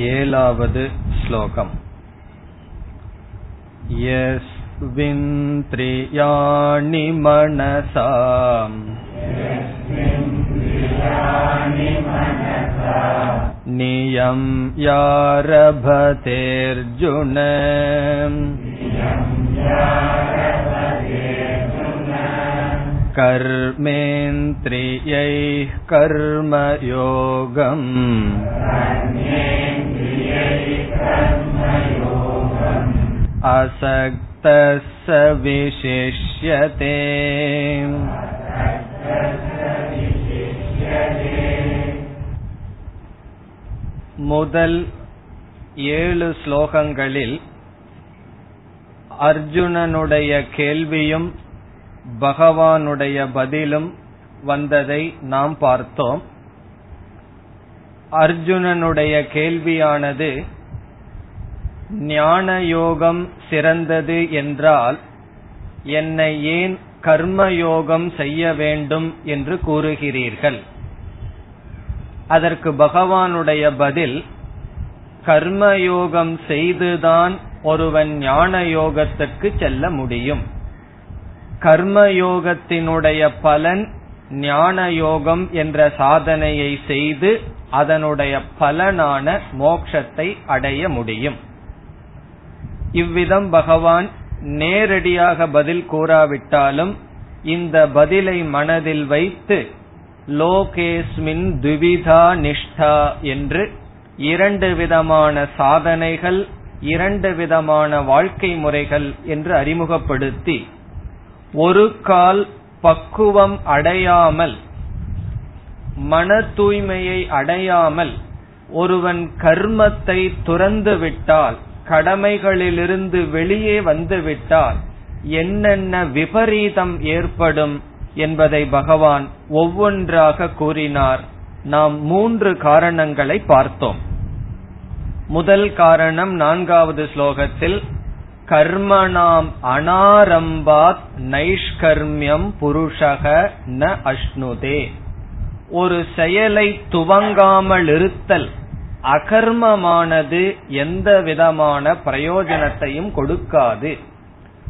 एलावद् श्लोकम् यस्विन्द्रियाणि मनसा नियं यारभतेऽर्जुन कर्मेन्द्रियैः कर्मयोगम् असक्तः स विशिष्यते முதல் ஏழு ஸ்லோகங்களில் அர்ஜுனனுடைய கேள்வியும் பகவானுடைய பதிலும் வந்ததை நாம் பார்த்தோம் அர்ஜுனனுடைய கேள்வியானது ஞான யோகம் சிறந்தது என்றால் என்னை ஏன் கர்மயோகம் செய்ய வேண்டும் என்று கூறுகிறீர்கள்? அதற்கு பகவானுடைய பதில் கர்மயோகம் செய்துதான் ஒருவன் ஞான யோகத்துக்கு செல்ல முடியும். கர்மயோகத்தினுடைய பலன் ஞான யோகம் என்ற சாதனையை செய்து அதனுடைய பலனான மோக்ஷத்தை அடைய முடியும். இவ்விதம் பகவான் நேரடியாக பதில் கூறாவிட்டாலும் இந்த பதிலை மனதில் வைத்து லோகேஸ்மின் துவிதா நிஷ்டா என்று இரண்டு விதமான சாதனைகள் இரண்டு விதமான வாழ்க்கை முறைகள் என்று அறிமுகப்படுத்தி ஒரு கால் பக்குவம் அடையாமல் மன தூய்மையை அடையாமல் ஒருவன் கர்மத்தை துறந்து விட்டால் கடமைகளிலிருந்து வெளியே வந்துவிட்டால் என்னென்ன விபரீதம் ஏற்படும் என்பதை பகவான் ஒவ்வொன்றாக கூறினார். நாம் மூன்று காரணங்களை பார்த்தோம். முதல் காரணம் நான்காவது ஸ்லோகத்தில் கர்மணாம் அனாரம்பாத் நைஷ்கர்மியம் புருஷக ந அஷ்ணுதே. ஒரு செயலை துவங்காமல் இருத்தல் அகர்மமானது எந்த விதமான பிரயோஜனத்தையும் கொடுக்காது.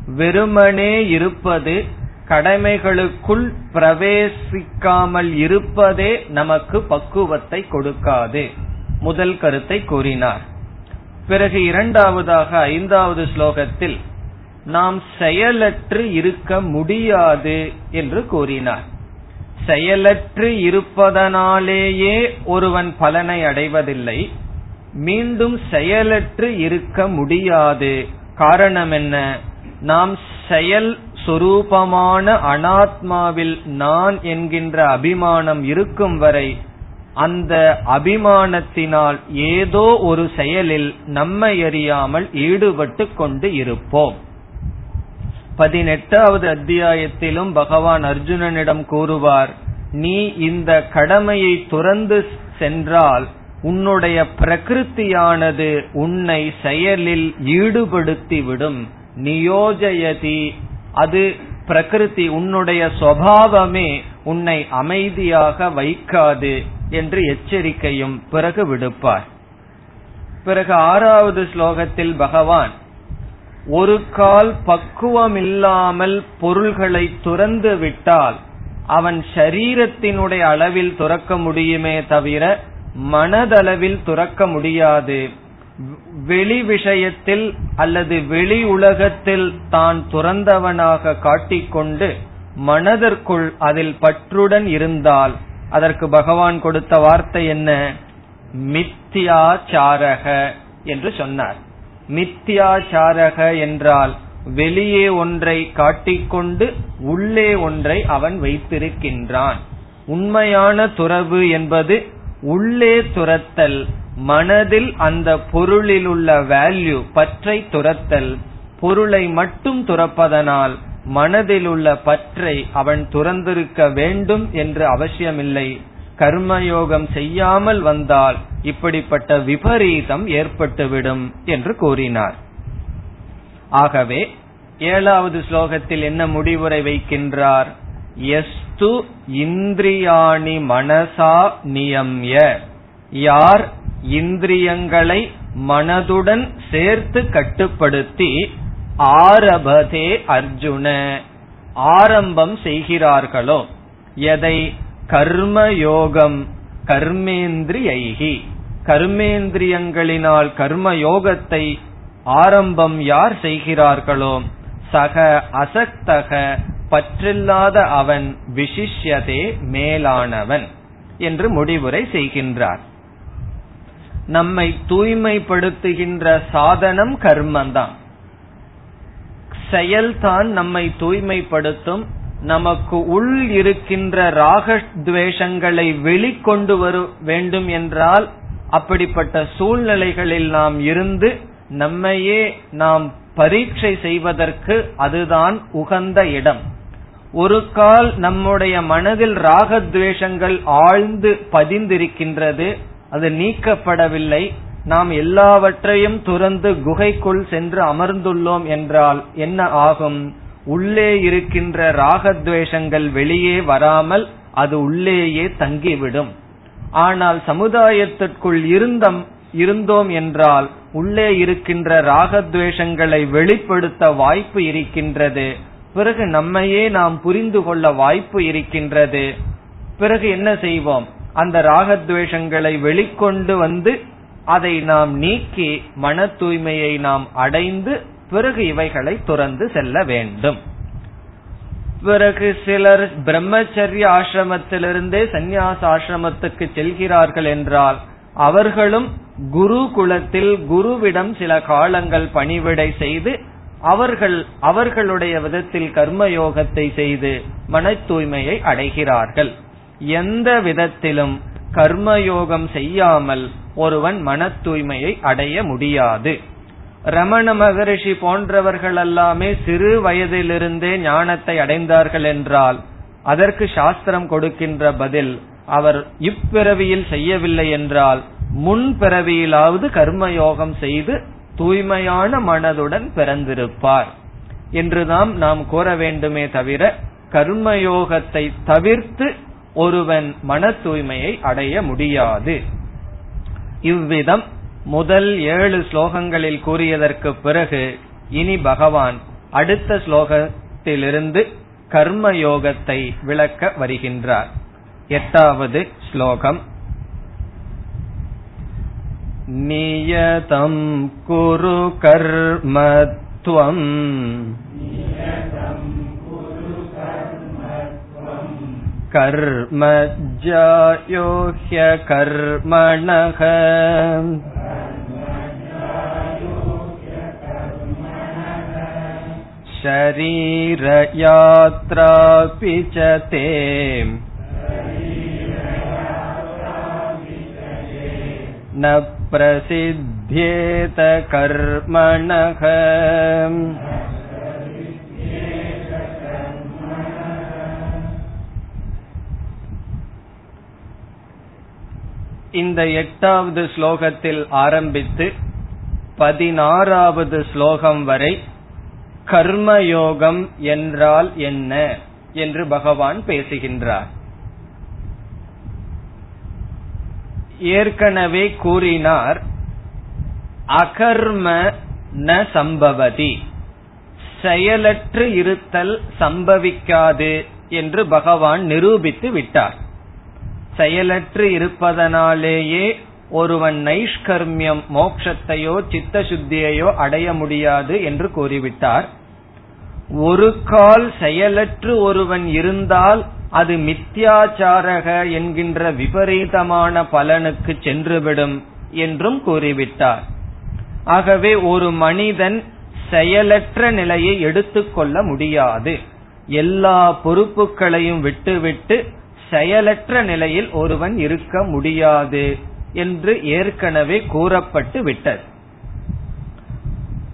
வெறுமனே இருப்பது கடமைகளுக்குள் பிரவேசிக்காமல் இருப்பதே நமக்கு பக்குவத்தை கொடுக்காது. முதல் கருத்தை கூறினார். பிறகு இரண்டாவதாக ஐந்தாவது ஸ்லோகத்தில் நாம் செயலற்று இருக்க முடியாது என்று கூறினார். செயலற்று இருப்பதனாலேயே ஒருவன் பலனை அடைவதில்லை. மீண்டும் செயலற்று இருக்க முடியாது. காரணம் என்ன? நாம் செயல் சொரூபமான அனாத்மாவில் நான் என்கின்ற அபிமானம் இருக்கும் வரை அந்த அபிமானத்தினால் ஏதோ ஒரு செயலில் நம்மை அறியாமல் ஈடுபட்டு கொண்டு இருப்போம். பதினெட்டாவது அத்தியாயத்திலும் பகவான் அர்ஜுனனிடம் கூறுவார் நீ இந்த கடமையை துறந்து சென்றால் உன்னுடைய பிரகிருத்தியானது உன்னை செயலில் ஈடுபடுத்திவிடும். நியோஜயதி அது பிரகிருதி உன்னுடைய சுவாவமே உன்னை அமைதியாக வைக்காது என்று எச்சரிக்கையும் பிறகு விடுப்பார். பிறகு ஆறாவது ஸ்லோகத்தில் பகவான் ஒரு கால் பக்குவமில்லாமல் பொருள்களை துறந்து விட்டால் அவன் ஷரீரத்தினுடைய அளவில் துறக்க முடியுமே தவிர மனதளவில் துறக்க முடியாது. வெளி விஷயத்தில் அல்லது வெளி உலகத்தில் தான் துறந்தவனாக காட்டிக்கொண்டு மனதிற்குள் அதில் பற்றுடன் இருந்தால் அதற்கு பகவான் கொடுத்த வார்த்தை என்ன? மித்தியாச்சாரக என்று சொன்னார். மித்தியாச்சாரக என்றால் வெளியே ஒன்றை காட்டிக்கொண்டு உள்ளே ஒன்றை அவன் வைத்திருக்கின்றான். உண்மையான துறவு என்பது உள்ளே துரத்தல் மனதில் அந்த பொருளில் உள்ள வேல்யூ பற்றை துரத்தல் பொருளை மட்டும் துறப்பதனால் மனதில் உள்ள பற்றை அவன் துறந்திருக்க வேண்டும் என்று அவசியமில்லை. கர்மயோகம் செய்யாமல் வந்தால் இப்படிப்பட்ட விபரீதம் ஏற்பட்டுவிடும் என்று கூறினார். ஆகவே ஏழாவது ஸ்லோகத்தில் என்ன முடிவுரை வைக்கின்றார்? எஸ்து இந்திரியாணி மனசா நியம்ய. யார் இந்திரியங்களை மனதுடன் சேர்த்து கட்டுப்படுத்தி ஆரபதே அர்ஜுன. ஆரம்பம் செய்கிறார்களோ? எதை? கர்ம யோகம் கர்மேந்திரியைகி. கர்மேந்திரியங்களினால் கர்மயோகத்தை ஆரம்பம் யார் செய்கிறார்களோ சக அசக்தக பற்றில்லாத அவன் விசிஷ்யதே மேலானவன் என்று முடிவுரை செய்கின்றார். நம்மை தூய்மைப்படுத்துகின்ற சாதனம் கர்மந்தான். செயல்தான் நம்மை தூய்மைப்படுத்தும் நமக்கு உள் இருக்கின்ற ராகத்வேஷங்களை வெளிக்கொண்டு வர வேண்டும் என்றால் அப்படிப்பட்ட சூழ்நிலைகளில் நாம் இருந்து நம்மையே நாம் பரீட்சை செய்வதற்கு அதுதான் உகந்த இடம். ஒரு கால் நம்முடைய மனதில் ராகத்வேஷங்கள் ஆழ்ந்து பதிந்திருக்கின்றது அது நீக்கப்படவில்லை. நாம் எல்லாவற்றையும் துறந்து குகைக்குள் சென்று அமர்ந்துள்ளோம் என்றால் என்ன ஆகும்? உள்ளே இருக்கின்ற ராகத்வேஷங்கள் வெளியே வராமல் அது உள்ளேயே தங்கிவிடும். ஆனால் சமுதாயத்திற்குள் இருந்தம் இருந்தோம் என்றால் உள்ளே இருக்கின்ற ராகத்வேஷங்களை வெளிப்படுத்த வாய்ப்பு இருக்கின்றது. பிறகு நம்மையே நாம் புரிந்து கொள்ள வாய்ப்பு இருக்கின்றது. பிறகு என்ன செய்வோம்? அந்த ராகத்வேஷங்களை வெளிக்கொண்டு வந்து அதை நாம் நீக்கி மன தூய்மையை நாம் அடைந்து பிறகு இவைகளை துறந்து செல்ல வேண்டும். பிறகு சிலர் பிரம்மச்சரிய ஆசிரமத்திலிருந்தே சந்நியாச ஆசிரமத்துக்கு செல்கிறார்கள் என்றால் அவர்களும் குரு குலத்தில் குருவிடம் சில காலங்கள் பணிவிடை செய்து அவர்கள் அவர்களுடைய விதத்தில் கர்மயோகத்தை செய்து மன தூய்மையை அடைகிறார்கள். எந்த விதத்திலும் கர்மயோகம் செய்யாமல் ஒருவன் மன தூய்மையை அடைய முடியாது. ரமண மகரிஷி போன்றவர்கள் எல்லாமே சிறு வயதிலிருந்தே ஞானத்தை அடைந்தார்கள் என்றால் அதற்கு சாஸ்திரம் கொடுக்கின்ற பதில் அவர் இப்பிறவியில் செய்யவில்லை என்றால் முன் பிறவியிலாவது கர்மயோகம் செய்து தூய்மையான மனதுடன் பிறந்திருப்பார் என்றுதான் நாம் கூற வேண்டுமே தவிர கர்மயோகத்தை தவிர்த்து ஒருவன் மன தூய்மையை அடைய முடியாது. இவ்விதம் முதல் ஏழு ஸ்லோகங்களில் கூறியதற்கு பிறகு இனி பகவான் அடுத்த ஸ்லோகத்திலிருந்து கர்ம யோகத்தை விளக்க வருகின்றார் எட்டாவது ஸ்லோகம் नियतं कुरु कर्म त्वम् कर्म ज्यायो ह्यकर्मणः शरीरयात्रापि च ते न प्रसिद्ध्येत कर्मणः இந்த எட்டாவது ஸ்லோகத்தில் ஆரம்பித்து பதினாறாவது ஸ்லோகம் வரை கர்மயோகம் என்றால் என்ன என்று பகவான் பேசுகின்றார். ஏற்கனவே கூறினார் அகர்ம ந சம்பவதி. செயலற்று இருத்தல் சம்பவிக்காது என்று பகவான் நிரூபித்து விட்டார். செயலற்று இருப்பதனாலேயே ஒருவன் நைஷ்கர்மியம் மோக்ஷத்தையோ சித்த சுத்தியையோ அடைய முடியாது என்று கூறிவிட்டார். ஒரு கால் செயலற்று ஒருவன் இருந்தால் அது மித்யாச்சாரக என்கின்ற விபரீதமான பலனுக்கு சென்றுவிடும் என்றும் கூறிவிட்டார். ஆகவே ஒரு மனிதன் செயலற்ற நிலையை எடுத்துக்கொள்ள முடியாது. எல்லா பொறுப்புகளையும் விட்டுவிட்டு செயலற்ற நிலையில் ஒருவன் இருக்க முடியாது. என்று ஏற்கனவே கூறப்பட்டு விட்டது.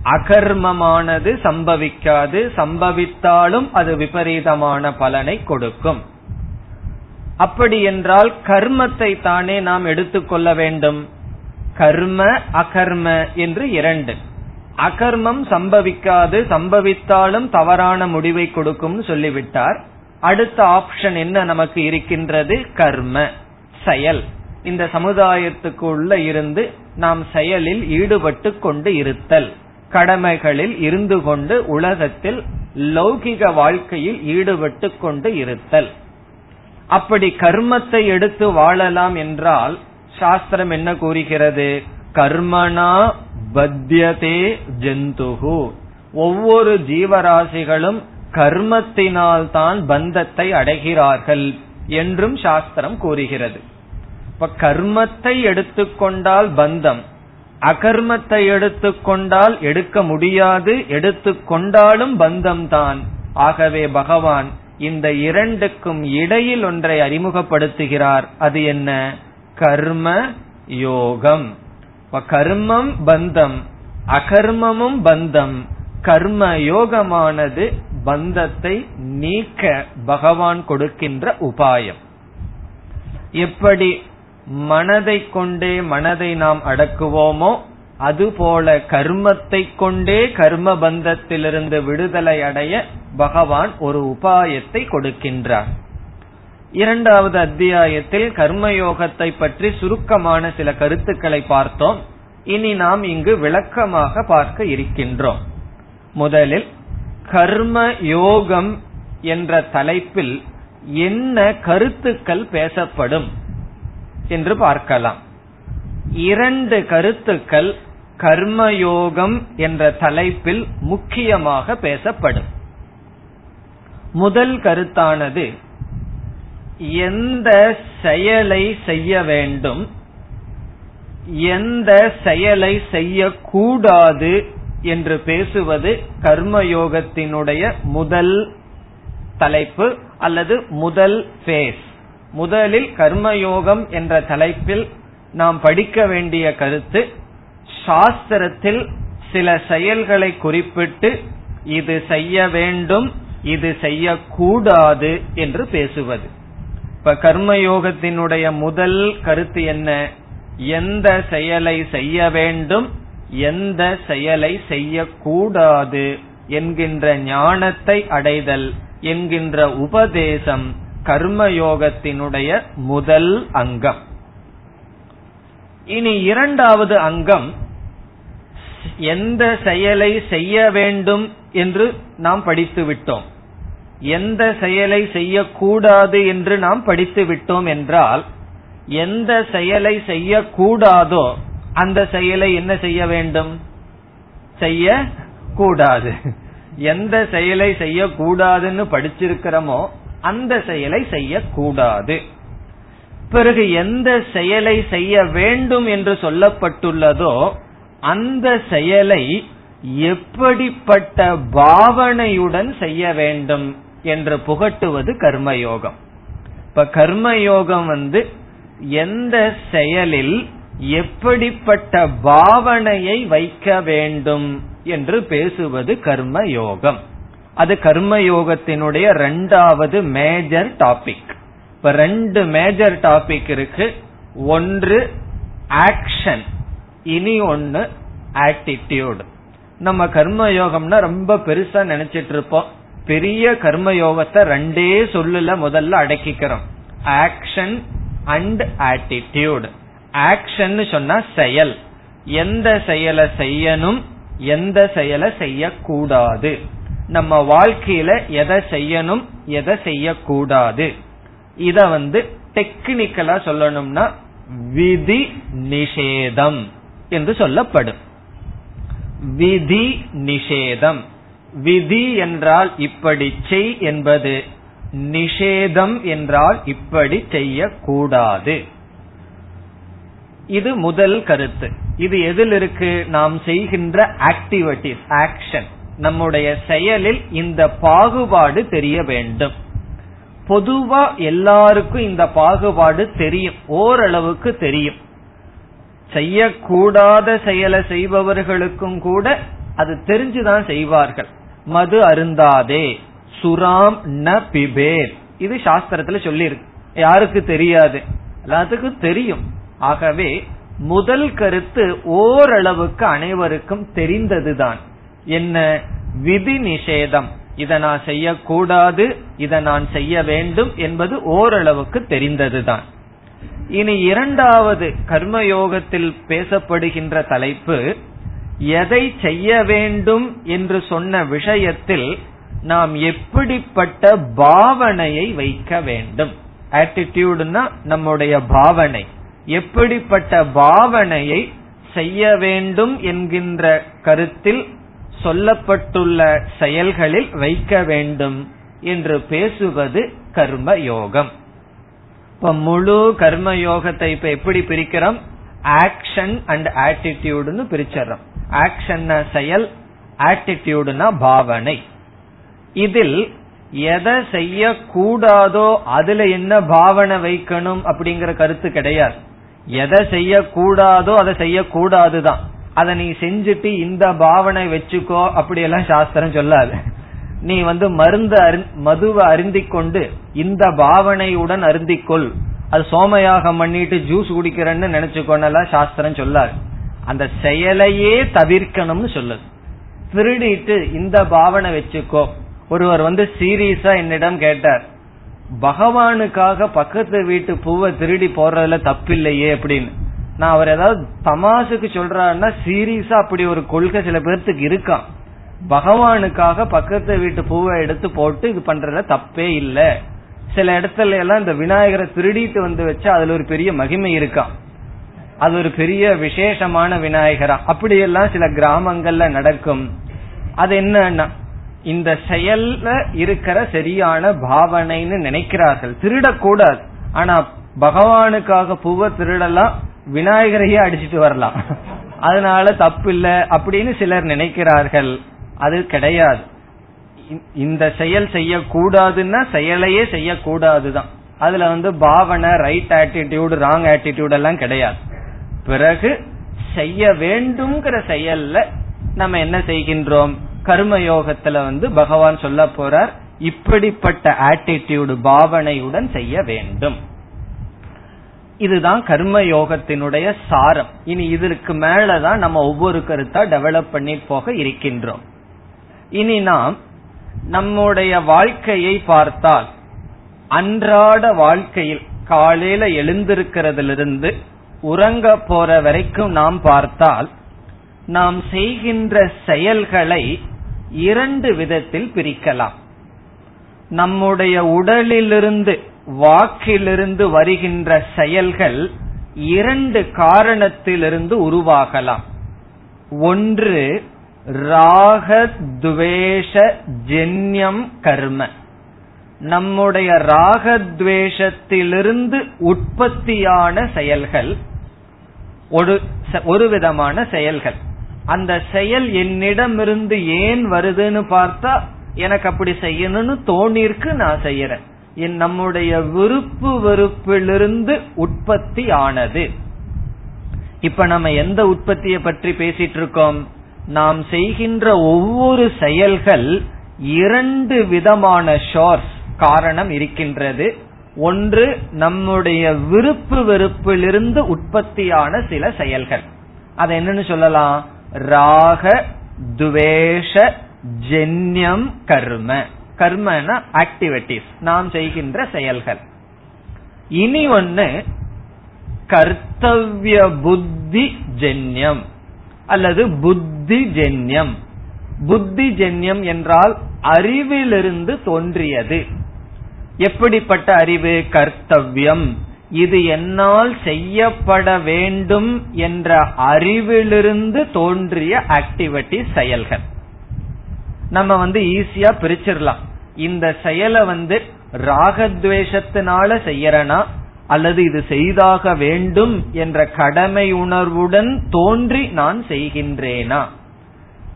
அகர்மமானது சம்பவிக்காது சம்பவித்தாலும் அது விபரீதமான பலனை கொடுக்கும். அப்படி என்றால் கர்மத்தை தானே நாம் எடுத்துக்கொள்ள வேண்டும். கர்ம அகர்ம என்று இரண்டு. அகர்மம் சம்பவிக்காது சம்பவித்தாலும் தவறான முடிவை கொடுக்கும் சொல்லிவிட்டார். அடுத்த ஆப்ஷன் என்ன நமக்கு இருக்கின்றது? கர்ம செயல். இந்த சமுதாயத்துக்குள்ள இருந்து நாம் செயலில் ஈடுபட்டு கொண்டு இருத்தல் கடமைகளில் இருந்து கொண்டு உலகத்தில் லௌகிக வாழ்க்கையில் ஈடுபட்டு கொண்டு இருத்தல். அப்படி கர்மத்தை எடுத்து வாழலாம் என்றால் சாஸ்திரம் என்ன கூறுகிறது? கர்மனா பத்தியதே ஜந்துகு ஒவ்வொரு ஜீவராசிகளும் கர்மத்தினால் தான் பந்தத்தை அடைகிறார்கள் என்றும் சாஸ்திரம் கூறுகிறது. இப்ப கர்மத்தை எடுத்துக்கொண்டால் பந்தம். அகர்மத்தை எடுத்துக்கொண்டால் எடுக்க முடியாது எடுத்துக்கொண்டாலும் பந்தம் தான் ஆகவே பகவான் இந்த இரண்டுக்கும் இடையில் ஒன்றை அறிமுகப்படுத்துகிறார். அது என்ன? கர்ம யோகம். கர்மம் பந்தம் அகர்மமும் பந்தம். கர்ம யோகமானது பந்தத்தை நீக்க பகவான் கொடுக்கின்ற உபாயம். எப்படி மனதை கொண்டே மனதை நாம் அடக்குவோமோ அதுபோல கர்மத்தை கொண்டே கர்ம பந்தத்திலிருந்து விடுதலை அடைய பகவான் ஒரு உபாயத்தை கொடுக்கின்றார். இரண்டாவது அத்தியாயத்தில் கர்மயோகத்தை பற்றி சுருக்கமான சில கருத்துக்களை பார்த்தோம். இனி நாம் இங்கு விளக்கமாக பார்க்க இருக்கின்றோம். முதலில் கர்ம யோகம் என்ற தலைப்பில் என்ன கருத்துக்கள் பேசப்படும்? என்று பார்க்கலாம். இரண்டு கருத்துக்கள் கர்மயோகம் என்ற தலைப்பில் முக்கியமாக பேசப்படும். முதல் கருத்தானது எந்த செயலை செய்ய வேண்டும் எந்த செயலை செய்யக்கூடாது என்று பேசுவது கர்மயோகத்தினுடைய முதல் தலைப்பு அல்லது முதல் பேஸ் முதலில் கர்மயோகம் என்ற தலைப்பில் நாம் படிக்க வேண்டிய கருத்து சாஸ்திரத்தில் சில செயல்களை குறிப்பிட்டு இது செய்ய வேண்டும் இது செய்யக்கூடாது என்று பேசுவது. இப்ப கர்மயோகத்தினுடைய முதல் கருத்து என்ன? எந்த செயலை செய்ய வேண்டும் எந்த செயலை செய்யக்கூடாது என்கின்ற ஞானத்தை அடைதல் என்கின்ற உபதேசம் கர்மயோகத்தினுடைய முதல் அங்கம். இனி இரண்டாவது அங்கம் எந்த செயலை செய்ய வேண்டும் என்று நாம் படித்து விட்டோம். எந்த செயலை செய்யக்கூடாது என்று நாம் படித்து விட்டோம் என்றால் எந்த செயலை செய்யக்கூடாதோ அந்த செயலை என்ன செய்ய வேண்டும்? செய்ய கூடாது எந்த செயலை செய்யக்கூடாதுன்னு படிச்சிருக்கிறோமோ அந்த செயலை செய்யக்கூடாது. பிறகு எந்த செயலை செய்ய வேண்டும் என்று சொல்லப்பட்டுள்ளதோ அந்த செயலை எப்படிப்பட்ட பாவனையுடன் செய்ய வேண்டும் என்று புகட்டுவது கர்மயோகம். இப்ப கர்மயோகம் வந்து எந்த செயலில் எப்படிப்பட்ட பாவனையை வைக்க வேண்டும் என்று பேசுவது கர்ம யோகம் அது கர்மயோகத்தினுடைய ரெண்டாவது மேஜர் டாபிக் இப்ப ரெண்டு மேஜர் டாபிக் இருக்கு. ஒன்று ஆக்ஷன் இனி ஒன்னு ஆட்டிடியூடு நம்ம கர்மயோகம்னா ரொம்ப பெருசா நினைச்சிட்டு இருப்போம். பெரிய கர்மயோகத்தை ரெண்டே சொல்லுல முதல்ல அடக்கிக்கிறோம். ஆக்ஷன் அண்ட் ஆட்டிடியூட் ஆக்ஷன் சொன்னா செயல். எந்த செயலை செய்யணும் எந்த செயலை செய்யக்கூடாது. நம்ம வாழ்க்கையில எதை செய்யணும் எதை செய்யக்கூடாது. இத வந்து டெக்னிக்கலா சொல்லணும்னா விதி நிஷேதம் என்று சொல்லப்படும். விதி நிஷேதம். விதி என்றால் இப்படி செய் என்பது நிஷேதம் என்றால் இப்படி செய்யக்கூடாது. இது முதல் கருத்து. இது எதில் இருக்கு? நாம் செய்கின்ற ஆக்டிவிட்டிஸ் ஆக்ஷன் நம்முடைய செயலில் இந்த பாகுபாடு தெரிய வேண்டும். பொதுவா எல்லாருக்கும் இந்த பாகுபாடு தெரியும். ஓரளவுக்கு தெரியும். செய்யக்கூடாத செயலை செய்பவர்களுக்கும் கூட அது தெரிஞ்சுதான் செய்வார்கள். மது அருந்தாதே சுராம் ந பிபேர். இது சாஸ்திரத்துல சொல்லியிருக்கு. யாருக்கு தெரியாது? எல்லாத்துக்கும் தெரியும். ஆகவே முதல் கருத்து ஓரளவுக்கு அனைவருக்கும் தெரிந்ததுதான். என்ன? விதி நிஷேதம் இதை நான் செய்யக்கூடாது இதை நான் செய்ய வேண்டும் என்பது ஓரளவுக்கு தெரிந்ததுதான். இனி இரண்டாவது கர்மயோகத்தில் பேசப்படுகின்ற தலைப்பு எதை செய்ய வேண்டும் என்று சொன்ன விஷயத்தில் நாம் எப்படிப்பட்ட பாவனையை வைக்க வேண்டும். ஆட்டிடியூடுனா நம்முடைய பாவனை. எப்படிப்பட்ட பாவனையை செய்ய வேண்டும் என்கின்ற கருத்தில் சொல்லப்பட்டுள்ள செயல்களில் வைக்க வேண்டும் என்று பேசுவது கர்ம யோகம் இப்ப முழு கர்ம யோகத்தை இப்ப எப்படி பிரிக்கிறோம்? ஆக்ஷன் அண்ட் ஆட்டிடியூடுன்னு பிரிச்சிடறோம். ஆக்ஷன் செயல் ஆட்டிடியூடுனா பாவனை. இதில் எதை செய்யக்கூடாதோ அதுல என்ன பாவனை வைக்கணும் அப்படிங்கிற கருத்து கிடையாது. எதை செய்யக்கூடாதோ அதை செய்யக்கூடாதுதான். அதை நீ செஞ்சுட்டு இந்த பாவனை வச்சுக்கோ அப்படியெல்லாம் சாஸ்திரம் சொல்லாது. நீ வந்து மருந்து மதுவை அருந்திக் கொண்டு இந்த பாவனையுடன் அருந்திக்கொள். அது சோமயாகம் பண்ணிட்டு ஜூஸ் குடிக்கிறேன்னு நினைச்சுக்கோன்னெல்லாம் சாஸ்திரம் சொல்லாது. அந்த செயலையே தவிர்க்கணும்னு சொல்லுது. திருடிட்டு இந்த பாவனை வச்சுக்கோ. ஒருவர் வந்து சீரியஸா என்னிடம் கேட்டார் பகவானுக்காக பக்கத்து வீட்டு பூவை திருடி போடுறதுல தப்பில்லையே அப்படின்னு. நான் அவர் ஏதாவது தமாசுக்கு சொல்றாருன்னா சீரியஸா அப்படி ஒரு கொள்கை சில பேர்த்துக்கு இருக்கான் பகவானுக்காக பக்கத்து வீட்டு பூவை எடுத்து போட்டு இது பண்றதுல தப்பே இல்ல. சில இடத்துல எல்லாம் இந்த விநாயகரை திருடிட்டு வந்து வச்சா அதுல ஒரு பெரிய மகிமை இருக்கான் அது ஒரு பெரிய விசேஷமான விநாயகரா? அப்படியெல்லாம் சில கிராமங்கள்ல நடக்கும். அது என்னன்னா இந்த செயல்ல இருக்கிற சரியான பாவனைன்னு நினைக்கிறார்கள். திருடக்கூடாது. ஆனா பகவானுக்காக பூவை திருடலாம் விநாயகரையே அடிச்சிட்டு வரலாம். அதனால தப்பு இல்ல அப்படின்னு சிலர் நினைக்கிறார்கள். அது கிடையாது. இந்த செயல் செய்யக்கூடாதுன்னா செயலையே செய்யக்கூடாதுதான். அதுல வந்து பாவனை ரைட் ஆட்டிடியூடு ராங் ஆட்டிடியூட் எல்லாம் கிடையாது. பிறகு செய்ய வேண்டும்ங்கிற செயல்ல நம்ம என்ன செய்கின்றோம்? கர்மயோகத்துல வந்து பகவான் சொல்ல போறார் இப்படிப்பட்ட ஆட்டிடியூடு பாவனையுடன் செய்ய வேண்டும். இதுதான் கர்ம யோகத்தினுடைய சாரம். இனி இதற்கு மேலதான் நம்ம ஒவ்வொரு கருத்தா டெவலப் பண்ணி போக இருக்கின்றோம். இனி நாம் நம்முடைய வாழ்க்கையை பார்த்தால் அன்றாட வாழ்க்கையில் காலையில எழுந்திருக்கிறதிலிருந்து உறங்க போற வரைக்கும் நாம் பார்த்தால் நாம் செய்கின்ற செயல்களை இரண்டு விதத்தில் பிரிக்கலாம். நம்முடைய உடலிலிருந்து வாக்கிலிருந்து வருகின்ற செயல்கள் இரண்டு காரணத்திலிருந்து உருவாகலாம். ஒன்று ராக துவேஷ ஜென்யம் கர்ம. நம்முடைய ராகத்வேஷத்திலிருந்து உற்பத்தியான செயல்கள் ஒரு ஒரு விதமான செயல்கள். அந்த செயல் என்னிடமிருந்து ஏன் வருதுன்னு பார்த்தா எனக்கு அப்படி செய்யணும்னு தோணிருக்கு நான் செய்யறேன். என் நம்முடைய விருப்பு வெறுப்பிலிருந்து உற்பத்தி ஆனது. இப்ப நம்ம எந்த உற்பத்தியை பற்றி பேசிட்டு இருக்கோம் நாம் செய்கின்ற ஒவ்வொரு செயல்கள் இரண்டு விதமான ஷோர்ஸ் காரணம் இருக்கின்றது. ஒன்று நம்முடைய விருப்பு வெறுப்பிலிருந்து உற்பத்தியான சில செயல்கள். அது என்னன்னு சொல்லலாம்? ராக துவேஷ ஜென்யம் கர்ம. கர்மனா ஆக்டிவிட்டிஸ் நாம் செய்கின்ற செயல்கள். இனி ஒன்னு கர்த்தவிய புத்தி ஜென்யம் அல்லது புத்தி ஜென்யம். புத்தி ஜென்யம் என்றால் அறிவிலிருந்து தோன்றியது. எப்படிப்பட்ட அறிவு? கர்த்தவியம். இது என்னால் செய்யப்பட வேண்டும் என்ற அறிவிலிருந்து தோன்றிய ஆக்டிவிட்டி செயல்கள். நம்ம வந்து ஈஸியா பிரிச்சிடலாம். இந்த செயலை வந்து ராகத்வேஷத்தினால செய்யறனா? அல்லது இது செய்தாக வேண்டும் என்ற கடமை உணர்வுடன் தோன்றி நான் செய்கின்றேனா?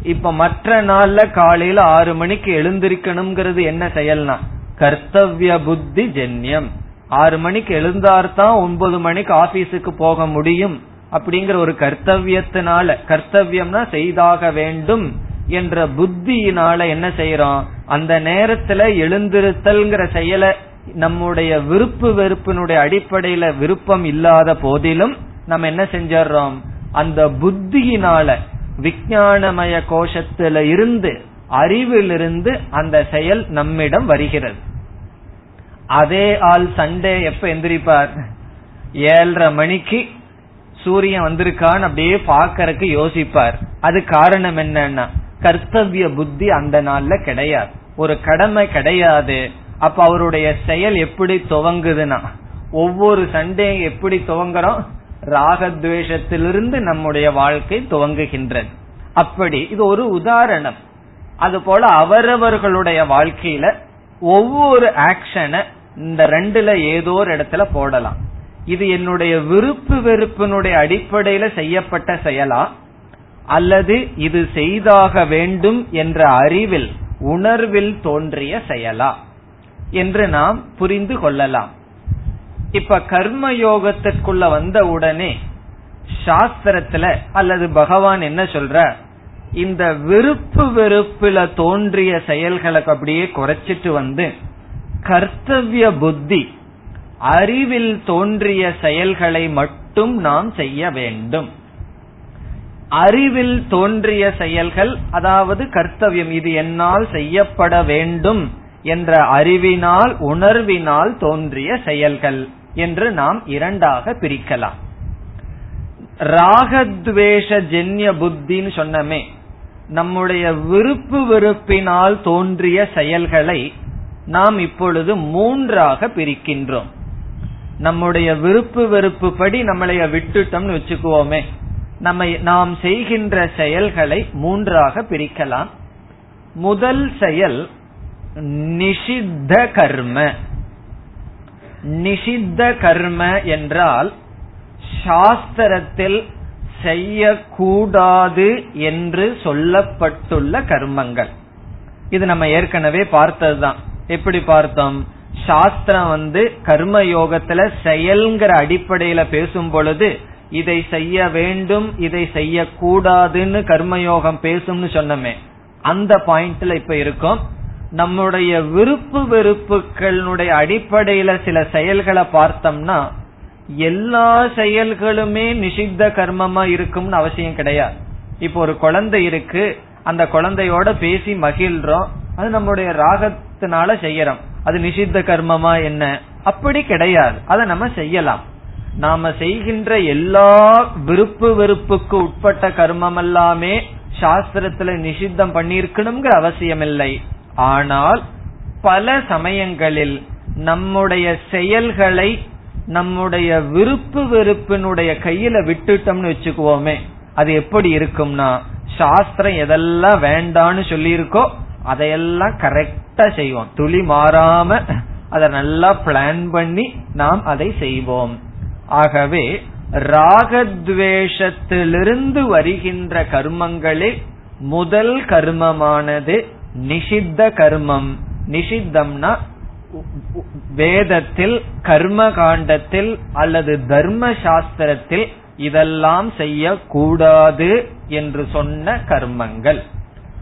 இப்ப மற்ற நாள்ல காலையில ஆறு மணிக்கு எழுந்திருக்கணுங்கிறது என்ன செயல்னா? கர்த்தவிய புத்தி ஜென்யம். ஆறு மணிக்கு எழுந்தார்தான் ஒன்பது மணிக்கு ஆபீஸுக்கு போக முடியும். அப்படிங்கிற ஒரு கர்த்தவியத்தினால கர்த்தவியம்னா செய்தாக வேண்டும். என்ற புத்தியினால என்ன செய்யறோம்? அந்த நேரத்துல எழுந்திருத்தல்ங்கிற செயலை நம்முடைய விருப்பு வெறுப்பினுடைய அடிப்படையில விருப்பம் இல்லாத போதிலும் நம்ம என்ன செஞ்சிடறோம்? அந்த புத்தியினால விஞ்ஞானமய கோஷத்துல இருந்து அறிவிலிருந்து அந்த செயல் நம்மிடம் வருகிறது. அதே ஆள் சண்டே எப்ப எந்திரிப்பார்? ஏழரை மணிக்கு சூரியன் வந்திருக்கான்னு அப்படியே பாக்கறதுக்கு யோசிப்பார். அது காரணம் என்னன்னா கர்த்தவிய புத்தி அந்த நாள்ல கிடையாது. ஒரு கடமை கிடையாது. அப்ப அவருடைய செயல் எப்படி துவங்குதுன்னா ஒவ்வொரு சண்டே எப்படி துவங்குறோம்? ராகத்வேஷத்திலிருந்து நம்முடைய வாழ்க்கை துவங்குகின்றது. அப்படி இது ஒரு உதாரணம். அது போல அவரவர்களுடைய வாழ்க்கையில ஒவ்வொரு ஆக்ஷனை இந்த ரெண்டுல ஏதோ ஒரு இடத்துல போடலாம். இது என்னுடைய விருப்பு வெறுப்பினுடைய அடிப்படையில செய்யப்பட்ட செயலா? அல்லது இது செய்தாக வேண்டும் என்ற அறிவில் உணர்வில் தோன்றிய செயலா என்று நாம் புரிந்து கொள்ளலாம். இப்ப கர்ம யோகத்திற்குள்ள வந்த உடனே சாஸ்திரத்துல அல்லது பகவான் என்ன சொல்ற? இந்த விருப்பு வெறுப்புல தோன்றிய செயல்களை அப்படியே குறைச்சிட்டு வந்து கர்த்தவிய புத்தி அறிவில் தோன்றிய செயல்களை மட்டும் நாம் செய்ய வேண்டும். அறிவில் தோன்றிய செயல்கள் அதாவது கர்த்தவியம் இது என்னால் செய்யப்பட வேண்டும் என்ற அறிவினால் உணர்வினால் தோன்றிய செயல்கள் என்று நாம் இரண்டாக பிரிக்கலாம். ராகத்வேஷ ஜென்ய புத்தின்னு சொன்னமே நம்முடைய விருப்பு வெறுப்பினால் தோன்றிய செயல்களை நாம் இப்பொழுது மூன்றாக பிரிக்கின்றோம். நம்முடைய விருப்பு வெறுப்பு படி நம்மளைய விட்டுட்டோம்னு வச்சுக்குவோமே நம்ம நாம் செய்கின்ற செயல்களை மூன்றாக பிரிக்கலாம். முதல் செயல் நிஷித்த கர்ம. நிஷித்த கர்ம என்றால் சாஸ்திரத்தில் செய்யக்கூடாது என்று சொல்லப்பட்டுள்ள கர்மங்கள். இது நம்ம ஏற்கனவே பார்த்ததுதான். எப்படி பார்த்தோம்? சாஸ்திரம் வந்து கர்ம யோகத்துல செயல்ங்கிற அடிப்படையில பேசும் பொழுது இதை செய்ய வேண்டும் இதை செய்யக்கூடாதுன்னு கர்மயோகம் பேசும்னு சொன்னமே அந்த பாயிண்ட்ல இப்ப இருக்கும். நம்முடைய விருப்பு வெறுப்புகளுடைய அடிப்படையில சில செயல்களை பார்த்தோம்னா எல்லா செயல்களுமே நிஷித்த கர்மமா இருக்கும்னு அவசியம் கிடையாது. இப்போ ஒரு குழந்தை இருக்கு அந்த குழந்தையோட பேசி மகிழ்றோம் அது நம்முடைய ராகத்தினால செய்யறோம். அது நிஷித்த கர்மமா என்ன? அப்படி கிடையாது. அதை நம்ம செய்யலாம். நாம செய்கின்ற எல்லா விருப்பு வெறுப்புக்கு உட்பட்ட கர்மம் எல்லாமே சாஸ்திரத்துல நிஷித்தம் பண்ணிருக்கணுங்கிற அவசியம் இல்லை ஆனால் பல சமயங்களில் நம்முடைய செயல்களை நம்முடைய விருப்பு வெறுப்பினுடைய கையில விட்டுட்டோம்னு வச்சுக்குவோமே அது எப்படி இருக்கும்னா சாஸ்திரம் எதெல்லாம் வேண்டான்னு சொல்லியிருக்கோ அதையெல்லாம் கரெக்டா செய்வோம். துளி மாறாம அதை நல்லா பிளான் பண்ணி நாம் அதை செய்வோம். ஆகவே ராகத்வேஷத்திலிருந்து வருகின்ற கர்மங்களில் முதல் கர்மமானது நிஷித்த கர்மம். நிஷித்தம்னா வேதத்தில் கர்ம காண்டத்தில் அல்லது தர்ம சாஸ்திரத்தில் இதெல்லாம் செய்யக்கூடாது என்று சொன்ன கர்மங்கள்.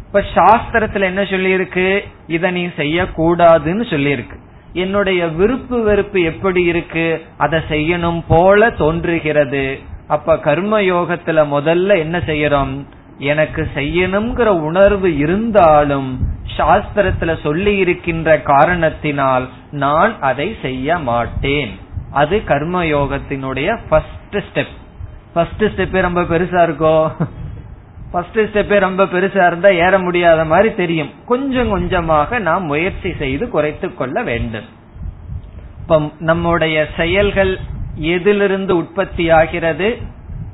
இப்ப சாஸ்திரத்துல என்ன சொல்லியிருக்கு? இத நீ செய்யக்கூடாதுன்னு சொல்லியிருக்கு. என்னுடைய விருப்பு வெறுப்பு எப்படி இருக்கு? அதை செய்யணும் போல தோன்றுகிறது. அப்ப கர்ம யோகத்துல முதல்ல என்ன செய்யறோம்? எனக்கு செய்யணுங்கிற உணர்வு இருந்தாலும் சாஸ்திரத்துல சொல்லி இருக்கின்ற காரணத்தினால் நான் அதை செய்ய மாட்டேன். அது கர்ம யோகத்தினுடைய ஃபர்ஸ்ட் ஸ்டெப் ஃபர்ஸ்ட் ஸ்டெப்பே ரொம்ப பெருசா இருக்கோ? ஃபர்ஸ்ட் ஸ்டெப்பே ரொம்ப பெருசா இருந்தா ஏற முடியாத மாதிரி தெரியும். கொஞ்சம் கொஞ்சமாக நாம் முயற்சி செய்து குறைத்து கொள்ள வேண்டும். இப்ப நம்முடைய செயல்கள் எதிலிருந்து உற்பத்தி ஆகிறது?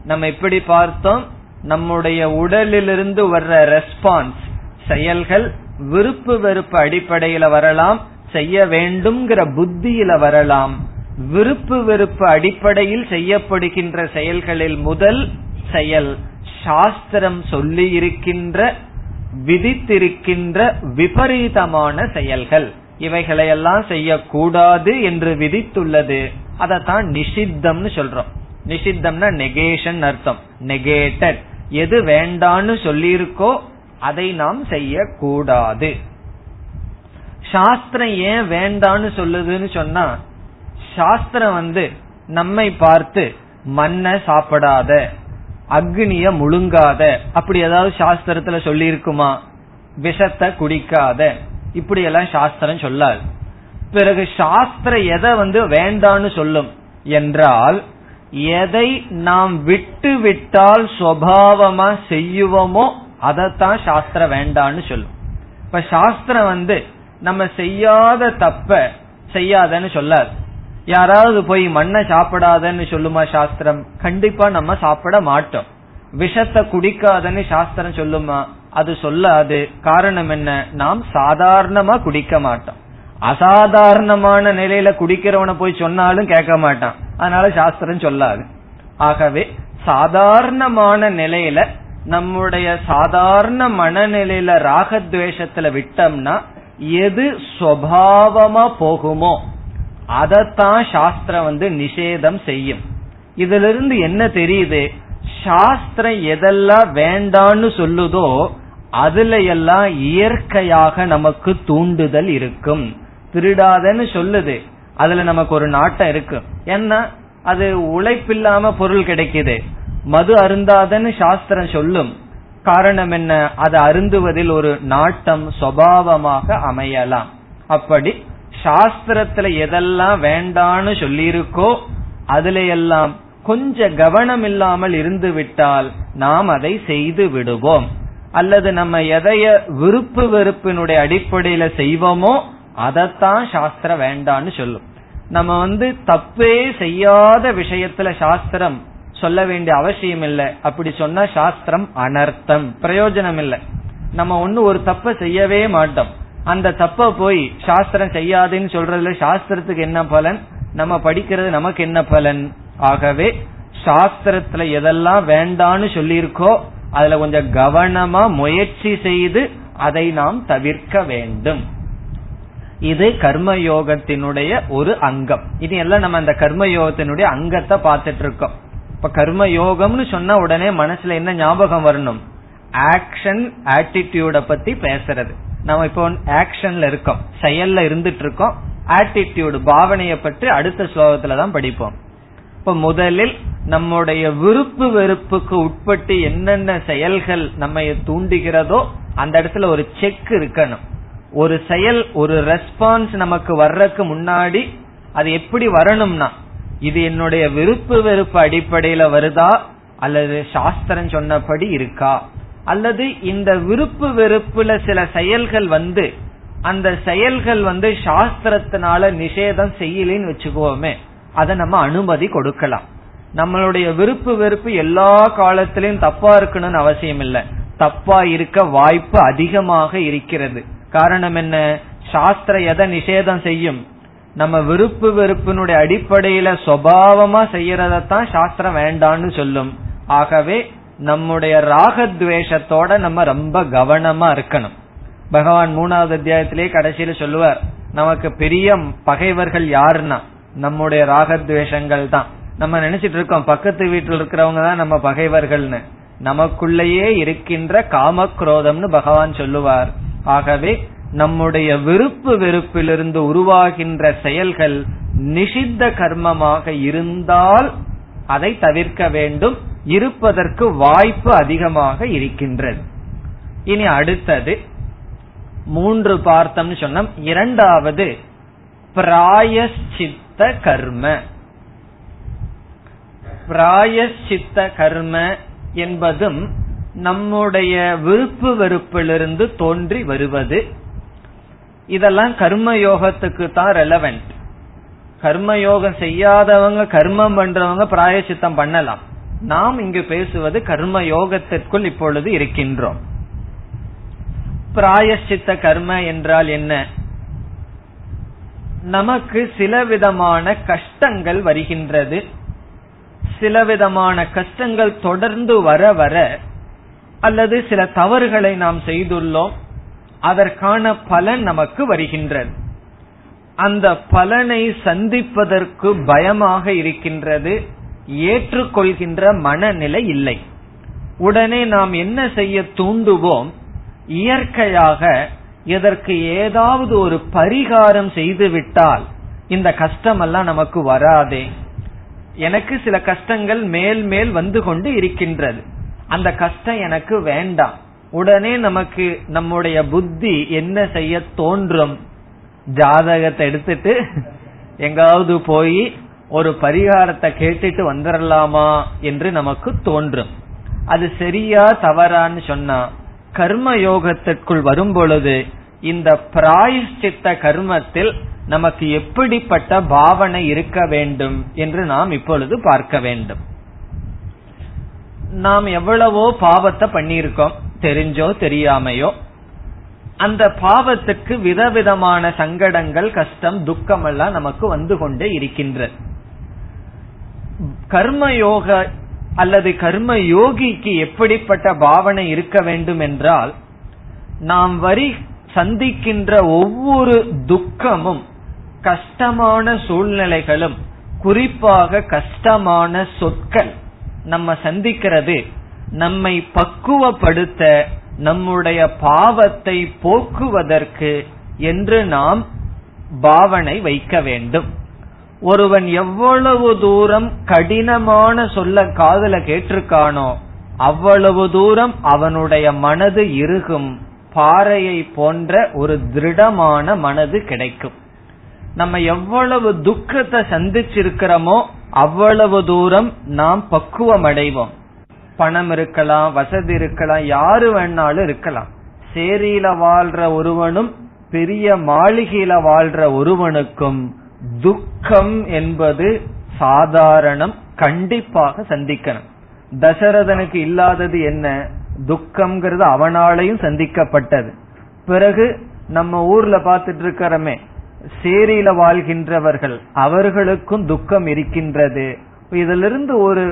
நம்ம எப்படி பார்த்தோம்? நம்முடைய உடலிலிருந்து வர்ற ரெஸ்பான்ஸ் செயல்கள் விருப்பு வெறுப்பு அடிப்படையில வரலாம் செய்ய வேண்டும்ங்கிற புத்தியில வரலாம். விருப்பு வெறுப்பு அடிப்படையில் செய்யப்படுகின்ற செயல்களில் முதல் செயல் சாஸ்திரம் சொல்லி இருக்கின்ற விதித்திருக்கின்ற விபரீதமான செயல்கள். இவைகளையெல்லாம் செய்யக்கூடாது என்று விதித்துள்ளது. அதைத்தான் நிஷித்தம்னு சொல்றோம். நிஷித்தம்னா நெகேஷன் அர்த்தம். நெகேட்டட் எது வேண்டான்னு சொல்லியிருக்கோ அதை நாம் செய்யக்கூடாது. சாஸ்திரம் ஏன் வேண்டான்னு சொல்லுதுன்னு சொன்னா சாஸ்திரம் வந்து நம்மை பார்த்து மண்ணை சாப்பிடாத அக்னிய முழுங்காத. அப்படி ஏதாவது சாஸ்திரத்துல சொல்லி இருக்குமா விஷத்தை குடிக்காத. இப்படி எல்லாம் சாஸ்திரம் சொல்லாது. பிறகு சாஸ்திரம் எதை வந்து வேண்டான்னு சொல்லும்? என்றால் எதை நாம் விட்டு விட்டால் சுவாவமா செய்யுவோமோ அதைத்தான் சாஸ்திரம் வேண்டான்னு சொல்லும். இப்ப சாஸ்திரம் வந்து நம்ம செய்யாத தப்ப செய்யாதன்னு சொல்லாது. யாராவது போய் மண்ணை சாப்பிடாதன்னு சொல்லுமா சாஸ்திரம்? கண்டிப்பா நம்ம சாப்பிட மாட்டோம். விஷத்தை குடிக்காதன்னு சாஸ்திரம் சொல்லுமா? அது சொல்லாது. காரணம் என்ன? நாம் சாதாரணமா குடிக்க மாட்டோம். அசாதாரணமான நிலையில குடிக்கிறவனை போய் சொன்னாலும் கேட்க மாட்டான். அதனால சாஸ்திரம் சொல்லாது. ஆகவே சாதாரணமான நிலையில நம்முடைய சாதாரண மனநிலையில ராகத்வேஷத்துல விட்டோம்னா எது சுவாவமா போகுமோ? அதத்தான் சாஸ்திரம் வந்து நிஷேதம் செய்யும். இதுல இருந்து என்ன தெரியுது? சாஸ்திரம் எதெல்லாம் வேண்டான்னு சொல்லுதோ அதுல எல்லாம் இயற்கையாக நமக்கு தூண்டுதல் இருக்கும். திருடாதன்னு சொல்லுது. அதுல நமக்கு ஒரு நாட்டம் இருக்கு. ஏன்னா அது உழைப்பில்லாம பொருள் கிடைக்குது. மது அருந்தாதன்னு சாஸ்திரம் சொல்லும். காரணம் என்ன? அது அருந்துவதில் ஒரு நாட்டம் சுவாவமாக அமையலாம். அப்படி சாஸ்திரத்துல எதெல்லாம் வேண்டான்னு சொல்லியிருக்கோ அதுல எல்லாம் கொஞ்ச கவனம் இல்லாமல் இருந்து விட்டால் நாம் அதை செய்து விடுவோம். அல்லது நம்ம எதைய விருப்பு வெறுப்பினுடைய அடிப்படையில செய்வோமோ அதைத்தான் சாஸ்திரம் வேண்டான்னு சொல்லும். நம்ம வந்து தப்பே செய்யாத விஷயத்துல சாஸ்திரம் சொல்ல வேண்டிய அவசியம் இல்லை. அப்படி சொன்னா சாஸ்திரம் அனர்த்தம் பிரயோஜனம் இல்லை நம்ம ஒண்ணு ஒரு தப்ப செய்யவே மாட்டோம். அந்த தப்ப போய் சாஸ்திரம் செய்யாதுன்னு சொல்றதுல சாஸ்திரத்துக்கு என்ன பலன்? நம்ம படிக்கிறது நமக்கு என்ன பலன்? ஆகவே சாஸ்திரத்துல எதெல்லாம் வேண்டான்னு சொல்லியிருக்கோ அதுல கொஞ்சம் கவனமா முயற்சி செய்து அதை நாம் தவிர்க்க வேண்டும். இது கர்மயோகத்தினுடைய ஒரு அங்கம். இது எல்லாம் நம்ம அந்த கர்மயோகத்தினுடைய அங்கத்தை பார்த்துட்டு இருக்கோம் இப்ப கர்ம யோகம்னு சொன்னா உடனே மனசுல என்ன ஞாபகம் வரணும்? ஆக்ஷன் ஆட்டிடியூட பத்தி பேசுறது. நம்ம இப்போ ஆக்ஷன்ல இருக்கோம். செயல்ல இருந்துட்டு இருக்கோம் ஆட்டிடியூடு பாவனையை பற்றி அடுத்த ஸ்லோகத்துல தான் படிப்போம். இப்ப முதலில் நம்முடைய விருப்பு வெறுப்புக்கு உட்பட்டு என்னென்ன செயல்கள் நம்ம தூண்டுகிறதோ அந்த இடத்துல ஒரு செக் இருக்கணும். ஒரு செயல் ஒரு ரெஸ்பான்ஸ் நமக்கு வர்றதுக்கு முன்னாடி அது எப்படி வரணும்னா இது என்னுடைய விருப்பு வெறுப்பு அடிப்படையில வருதா? அல்லது சாஸ்திரம் சொன்னபடி இருக்கா? அல்லது இந்த விருப்பு வெறுப்புல சில செயல்கள் வந்து அந்த செயல்கள் வந்து சாஸ்திரத்தினால நிஷேதம் செய்யலன்னு வச்சுக்கோமே அதை நம்ம அனுமதி கொடுக்கலாம். நம்மளுடைய விருப்பு வெறுப்பு எல்லா காலத்திலையும் தப்பா இருக்கணும்னு அவசியம் இல்லை தப்பா இருக்க வாய்ப்பு அதிகமாக இருக்கிறது. காரணம் என்ன? சாஸ்திரம் எதை நிஷேதம் செய்யும்? நம்ம விருப்பு வெறுப்பினுடைய அடிப்படையில சுவாவமா செய்யறதான் சாஸ்திரம் வேண்டான்னு சொல்லும். ஆகவே நம்முடைய ராகத்வேஷத்தோட நம்ம ரொம்ப கவனமா இருக்கணும். பகவான் மூணாவது அத்தியாயத்திலேயே கடைசியில சொல்லுவார் நமக்கு பெரிய பகைவர்கள் யாருன்னா? நம்முடைய ராகத்வேஷங்கள் தான். நம்ம நினைச்சிட்டு இருக்கோம் பக்கத்து வீட்டில் இருக்கிறவங்க தான் நம்ம பகைவர்கள்னு. நமக்குள்ளேயே இருக்கின்ற காமக்ரோதம்னு பகவான் சொல்லுவார். ஆகவே நம்முடைய விருப்பு வெறுப்பிலிருந்து உருவாகின்ற செயல்கள் நிஷித்த கர்மமாக இருந்தால் அதை தவிர்க்க வேண்டும். இருப்பதற்கு வாய்ப்பு அதிகமாக இருக்கின்றது. இனி அடுத்தது மூன்று பார்த்தம்னு சொன்னோம். இரண்டாவது பிராயஷ்சித்த கர்ம. பிராயஷ்சித்த கர்ம என்பதும் நம்முடைய விருப்பு வெறுப்பிலிருந்து தோன்றி வருவது. இதெல்லாம் கர்ம யோகத்துக்கு தான் ரெலவென்ட் கர்மயோகம் செய்யாதவங்க கர்மம் பண்றவங்க பிராயசித்தம் பண்ணலாம். நாம் இங்கு பேசுவது கர்ம யோகத்திற்குள் இப்பொழுது இருக்கின்றோம். பிராயசித்த கர்ம என்றால் என்ன? நமக்கு சில விதமான கஷ்டங்கள் வருகின்றது. சில விதமான கஷ்டங்கள் தொடர்ந்து வர வர அல்லது சில தவறுகளை நாம் செய்துள்ளோம். அதற்கான பலன் நமக்கு வருகின்றது. அந்த பலனை சந்திப்பதற்கு பயமாக இருக்கின்றது ஏற்றுக்கொள்கின்ற மனநிலை இல்லை. உடனே நாம் என்ன செய்ய தூண்டுவோம்? இயற்கையாக இதற்கு ஏதாவது ஒரு பரிகாரம் செய்துவிட்டால் இந்த கஷ்டமெல்லாம் நமக்கு வராதே. எனக்கு சில கஷ்டங்கள் மேல் மேல் வந்து கொண்டு இருக்கின்றது. அந்த கஷ்டம் எனக்கு வேண்டாம். உடனே நமக்கு நம்முடைய புத்தி என்ன செய்ய தோன்றும்? ஜாதகத்தை எடுத்துட்டு எங்காவது போய் ஒரு பரிகாரத்தை கேட்டுட்டு வந்துடலாமா என்று நமக்கு தோன்றும். அது சரியா தவறான்னு சொன்னா கர்ம யோகத்திற்குள் வரும் பொழுது இந்த பிராயஷ்சித்த கர்மத்தில் நமக்கு எப்படிப்பட்ட பாவனை இருக்க வேண்டும் என்று நாம் இப்பொழுது பார்க்க வேண்டும். நாம் எவ்வளவோ பாவத்தை பண்ணியிருக்கோம் தெரிஞ்சோ தெரியாமையோ. அந்த பாவத்துக்கு விதவிதமான சங்கடங்கள் கஷ்டம் துக்கம் எல்லாம் நமக்கு வந்து கொண்டே இருக்கின்றது கர்மயோக அல்லது கர்ம யோகிக்கு எப்படிப்பட்ட பாவனை இருக்க வேண்டும் என்றால் நாம் வரி சந்திக்கின்ற ஒவ்வொரு துக்கமும் கஷ்டமான சூழ்நிலைகளும் குறிப்பாக கஷ்டமான சொற்கள் நம்ம சந்திக்கிறது நம்மை பக்குவப்படுத்த நம்முடைய பாவத்தை போக்குவதற்கு என்று நாம் பாவனை வைக்க வேண்டும். ஒருவன் எவ்வளவு தூரம் கடினமான சொல்ல காதல கேட்டிருக்கானோ அவ்வளவு தூரம் அவனுடைய மனது இருகும் பாறையை போன்ற ஒரு திருடமான மனது கிடைக்கும். நம்ம எவ்வளவு துக்கத்தை சந்திச்சிருக்கிறோமோ அவ்வளவு தூரம் நாம் பக்குவம் அடைவோம் பணம் இருக்கலாம் வசதி இருக்கலாம் யாரு வேணாலும் இருக்கலாம். சேரியில வாழ்ற ஒருவனும் பெரிய மாளிகையில வாழ்ற ஒருவனுக்கும் துக்கம் என்பது சாதாரணம் கண்டிப்பாக சந்திக்கணும். தசரதனுக்கு இல்லாதது என்ன? துக்கம்ங்கிறது அவனாலையும் சந்திக்கப்பட்டது. பிறகு நம்ம ஊர்ல பாத்துட்டு இருக்கிறோமே சேரியில வாழ்கின்றவர்கள் அவர்களுக்கும் துக்கம் இருக்கின்றது. இதிலிருந்து ஒரு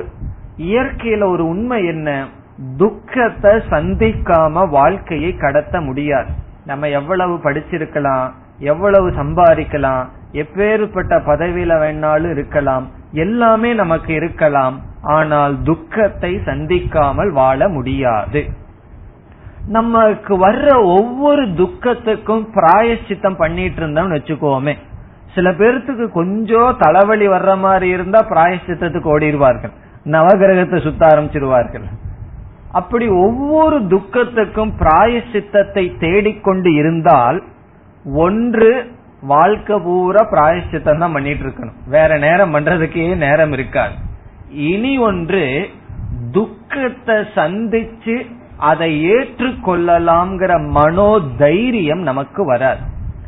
இயற்கையில ஒரு உண்மை என்ன? துக்கத்தை சந்திக்காம வாழ்க்கையை கடத்த முடியாது. நம்ம எவ்வளவு படிச்சிருக்கலாம் எவ்வளவு சம்பாதிக்கலாம் எப்பேறுபட்ட பதவியில வேணாலும் இருக்கலாம் எல்லாமே நமக்கு இருக்கலாம். ஆனால் துக்கத்தை சந்திக்காமல் வாழ முடியாது. நமக்கு வர்ற ஒவ்வொரு துக்கத்துக்கும் பிராயச்சித்தம் பண்ணிட்டு இருந்தோம்னு வச்சுக்கோமே. சில பேர்த்துக்கு கொஞ்சம் தலைவலி வர்ற மாதிரி இருந்தா பிராயச்சித்தத்துக்கு ஓடிடுவார்கள். நவகிரகத்தை சுத்த ஆரம்பிச்சிருவார்கள். அப்படி ஒவ்வொரு துக்கத்துக்கும் பிராயசித்தத்தை தேடிக்கொண்டு இருந்தால் ஒன்று வாழ்க்கை பூரா பிராயசித்தம் தான் பண்ணிட்டு இருக்கணும் வேற நேரம் பண்றதுக்கே நேரம் இருக்காது. இனி ஒன்று துக்கத்தை சந்திச்சு அதை ஏற்றுக்கொள்ளலாம்ங்கிற மனோ தைரியம் நமக்கு வராது.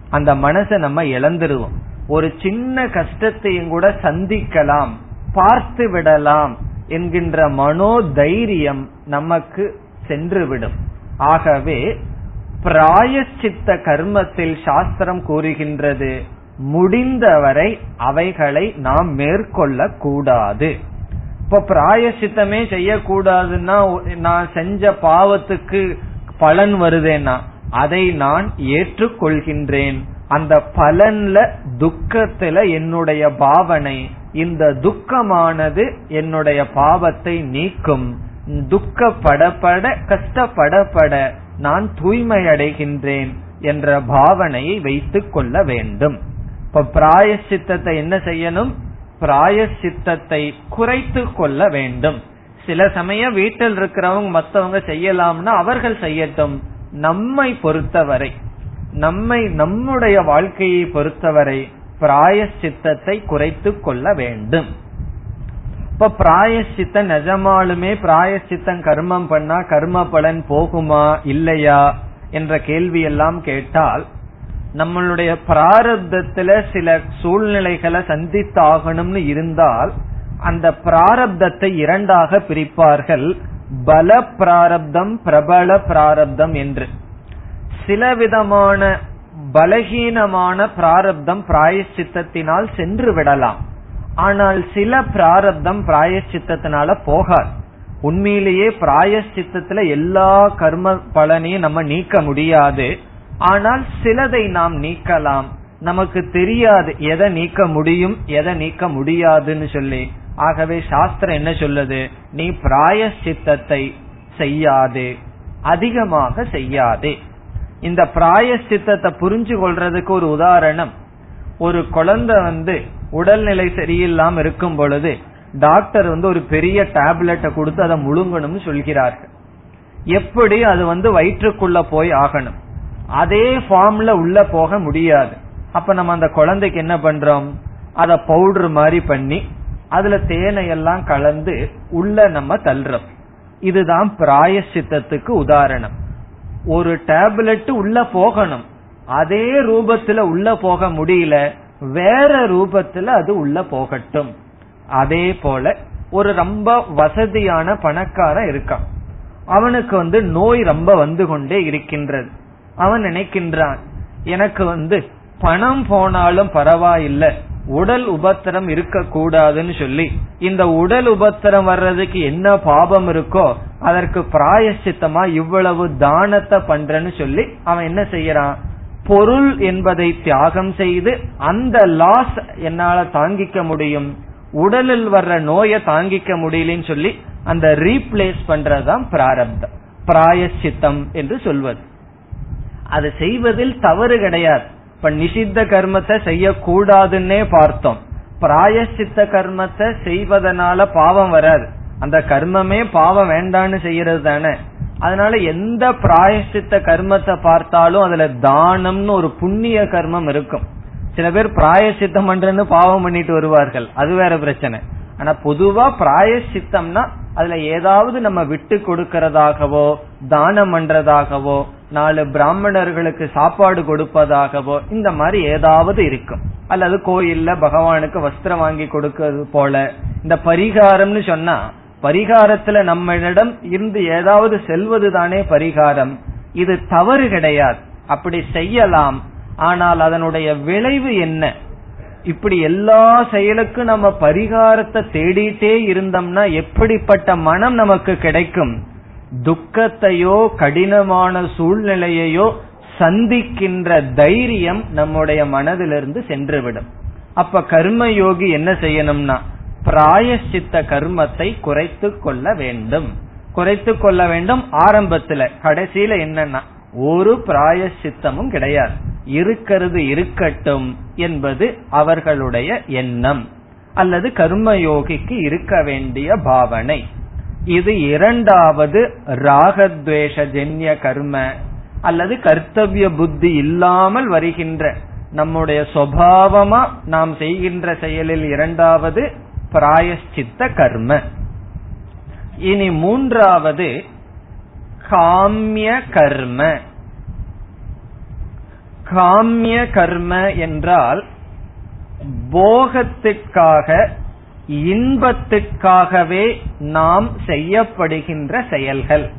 அந்த மனசை நம்ம இழந்துருவோம். ஒரு சின்ன கஷ்டத்தையும் கூட சந்திக்கலாம். பார்த்து விடலாம் என்கின்ற மனோ தைரியம் நமக்கு சென்றுவிடும். ஆகவே பிராயச்சித்த கர்மத்தில் சாஸ்திரம் கூறுகின்றது முடிந்தவரை அவைகளை நாம் மேற்கொள்ள கூடாது இப்ப பிராயசித்தமே செய்யக்கூடாதுன்னா நான் செஞ்ச பாவத்துக்கு பலன் வருதேன்னா அதை நான் ஏற்றுக்கொள்கின்றேன். அந்த பலன்ல துக்கத்துல என்னுடைய பாவனை இந்த துக்கமானது என்னுடைய பாவத்தை நீக்கும். துக்கப்படப்பட கஷ்டப்படப்பட நான் தூய்மை அடைகின்றேன் என்ற பாவனையை வைத்துக் கொள்ள வேண்டும். இப்ப பிராயசித்தத்தை என்ன செய்யணும்? பிராயசித்தத்தை குறைத்து கொள்ள வேண்டும். சில சமயம் வீட்டில் இருக்கிறவங்க மத்தவங்க செய்யலாம்னா அவர்கள் செய்யட்டும். நம்மை பொறுத்தவரை. நம்மை நம்முடைய வாழ்க்கையை பொறுத்தவரை பிராயசித்தத்தை குறைத்து கொள்ள வேண்டும். இப்ப பிராயசித்தம் நிஜமாலுமே பிராயசித்தம் கர்மம் பண்ணா கர்ம பலன் போகுமா இல்லையா என்ற கேள்வி எல்லாம் கேட்டால் நம்மளுடைய பிராரப்தத்துல சில சூழ்நிலைகளை சந்தித்தாகணும்னு இருந்தால் அந்த பிராரப்தத்தை இரண்டாக பிரிப்பார்கள். பல பிராரப்தம் பிரபல பிராரப்தம் என்று. சில விதமான பலகீனமான பிராரப்தம் பிராயச்சித்தத்தினால் சென்று விடலாம். ஆனால் சில பிராரப்தம் பிராயச்சித்தத்தினால போகாது. உண்மையிலேயே பிராயச்சித்தத்துல எல்லா கர்ம பலனையும் நம்ம நீக்க முடியாது. ஆனால் சிலதை நாம் நீக்கலாம். நமக்கு தெரியாது எதை நீக்க முடியும் எதை நீக்க முடியாதுன்னு சொல்லி. ஆகவே சாஸ்திரம் என்ன சொல்லுது? நீ பிராயச்சித்தத்தை செய்யாது. அதிகமாக செய்யாதே. இந்த பிராயச்சித்தத்தை புரிஞ்சு கொள்றதுக்கு ஒரு உதாரணம். ஒரு குழந்தை வந்து உடல்நிலை சரியில்லாம இருக்கும் பொழுது டாக்டர் வந்து ஒரு பெரிய டேப்லெட்டை கொடுத்து அதை முழுங்கணும்னு சொல்கிறார்கள். எப்படி அது வந்து வயிற்றுக்குள்ள போய் ஆகணும்? அதே ஃபார்ம்ல உள்ள போக முடியாது. அப்ப நம்ம அந்த குழந்தைக்கு என்ன பண்றோம்? அத பவுடர் மாதிரி பண்ணி அதுல தேனையெல்லாம் கலந்து உள்ள நம்ம தள்ளுறோம். இதுதான் பிராயசித்தத்துக்கு உதாரணம். ஒரு டேப்லெட் உள்ள போகணும். அதே ரூபத்துல உள்ள போக முடியல வேற ரூபத்துல அது உள்ள போகட்டும். அதே போல ஒரு ரொம்ப வசதியான பணக்காரன் இருக்கான். அவனுக்கு வந்து நோய் ரொம்ப வந்து கொண்டே இருக்கின்றது. அவன் நினைக்கின்றான் எனக்கு வந்து பணம் போனாலும் பரவாயில்லை உடல் உபத்திரம் இருக்க கூடாதுன்னு சொல்லி இந்த உடல் உபத்திரம் வர்றதுக்கு என்ன பாபம் இருக்கோ அதற்கு பிராயசித்தமா இவ்வளவு தானத்தை பண்றேன்னு சொல்லி அவன் என்ன செய்யறான்? பொருள் என்பதை தியாகம் செய்து அந்த லாஸ் என்னால தாங்கிக்க முடியும். உடலில் வர்ற நோயை தாங்கிக்க முடியலன்னு சொல்லி அந்த ரீப்ளேஸ் பண்றதுதான் பிராரப்தம். பிராயசித்தம் என்று சொல்வது. அது செய்வதில் தவறு கிடையாது. இப்ப நிஷித்த கர்மத்தை செய்யக்கூடாதுன்னே பார்த்தோம். பிராயசித்த கர்மத்தை செய்வதனால பாவம் வராது. அந்த கர்மமே பாவம் வேண்டான்னு செய்யறது தானே. அதனால எந்த பிராயசித்த கர்மத்தை பார்த்தாலும் அதுல தானம்னு ஒரு புண்ணிய கர்மம் இருக்கும். சில பேர் பிராயசித்தம் பண்றேன்னு பாவம் பண்ணிட்டு வருவார்கள். அது வேற பிரச்சனை. ஆனா பொதுவா பிராயசித்தம்னா அதுல ஏதாவது நம்ம விட்டு கொடுக்கறதாகவோ தானம் பண்றதாகவோ நாலு பிராமணர்களுக்கு சாப்பாடு கொடுப்பதாகவோ இந்த மாதிரி ஏதாவது இருக்கும். அல்லது கோயில்ல பகவானுக்கு வஸ்திரம் வாங்கி கொடுக்கறது போல. இந்த பரிகாரம்னு சொன்னா பரிகாரத்துல நம்மளிடம் இருந்து ஏதாவது செல்வது தானே பரிகாரம். இது தவறு கிடையாது. அப்படி செய்யலாம். ஆனால் அதனுடைய விளைவு என்ன? இப்படி எல்லா செயலுக்கும் நம்ம பரிகாரத்தை தேடிட்டே இருந்தோம்னா எப்படிப்பட்ட மனம் நமக்கு கிடைக்கும்? துக்கத்தையோ கடினமான சூழ்நிலையையோ சந்திக்கின்ற தைரியம் நம்முடைய மனதிலிருந்து சென்றுவிடும். அப்ப கர்மயோகி என்ன செய்யணும்னா பிராயசித்த கர்மத்தை குறைத்து கொள்ள வேண்டும். குறைத்து கொள்ள வேண்டும் ஆரம்பத்துல. கடைசியில என்னன்னா ஒரு பிராயசித்தமும் கிடையாது. இருக்கிறது இருக்கட்டும் என்பது அவர்களுடைய எண்ணம். அல்லது கர்மயோகிக்கு இருக்க வேண்டிய பாவனை. இது இரண்டாவது ராகத்வேஷ ஜென்ய கர்ம அல்லது கர்த்தவிய புத்தி இல்லாமல் வருகின்ற நம்முடைய சுவாவமா நாம் செய்கின்ற செயலில் இரண்டாவது பிராயஷ்சித்த கர்ம இனி மூன்றாவது காமிய கர்ம காமிய கர்ம என்றால் போகத்திற்காக இன்பத்திற்காகவே நாம் செய்யப்படுகின்ற செயல்கள்.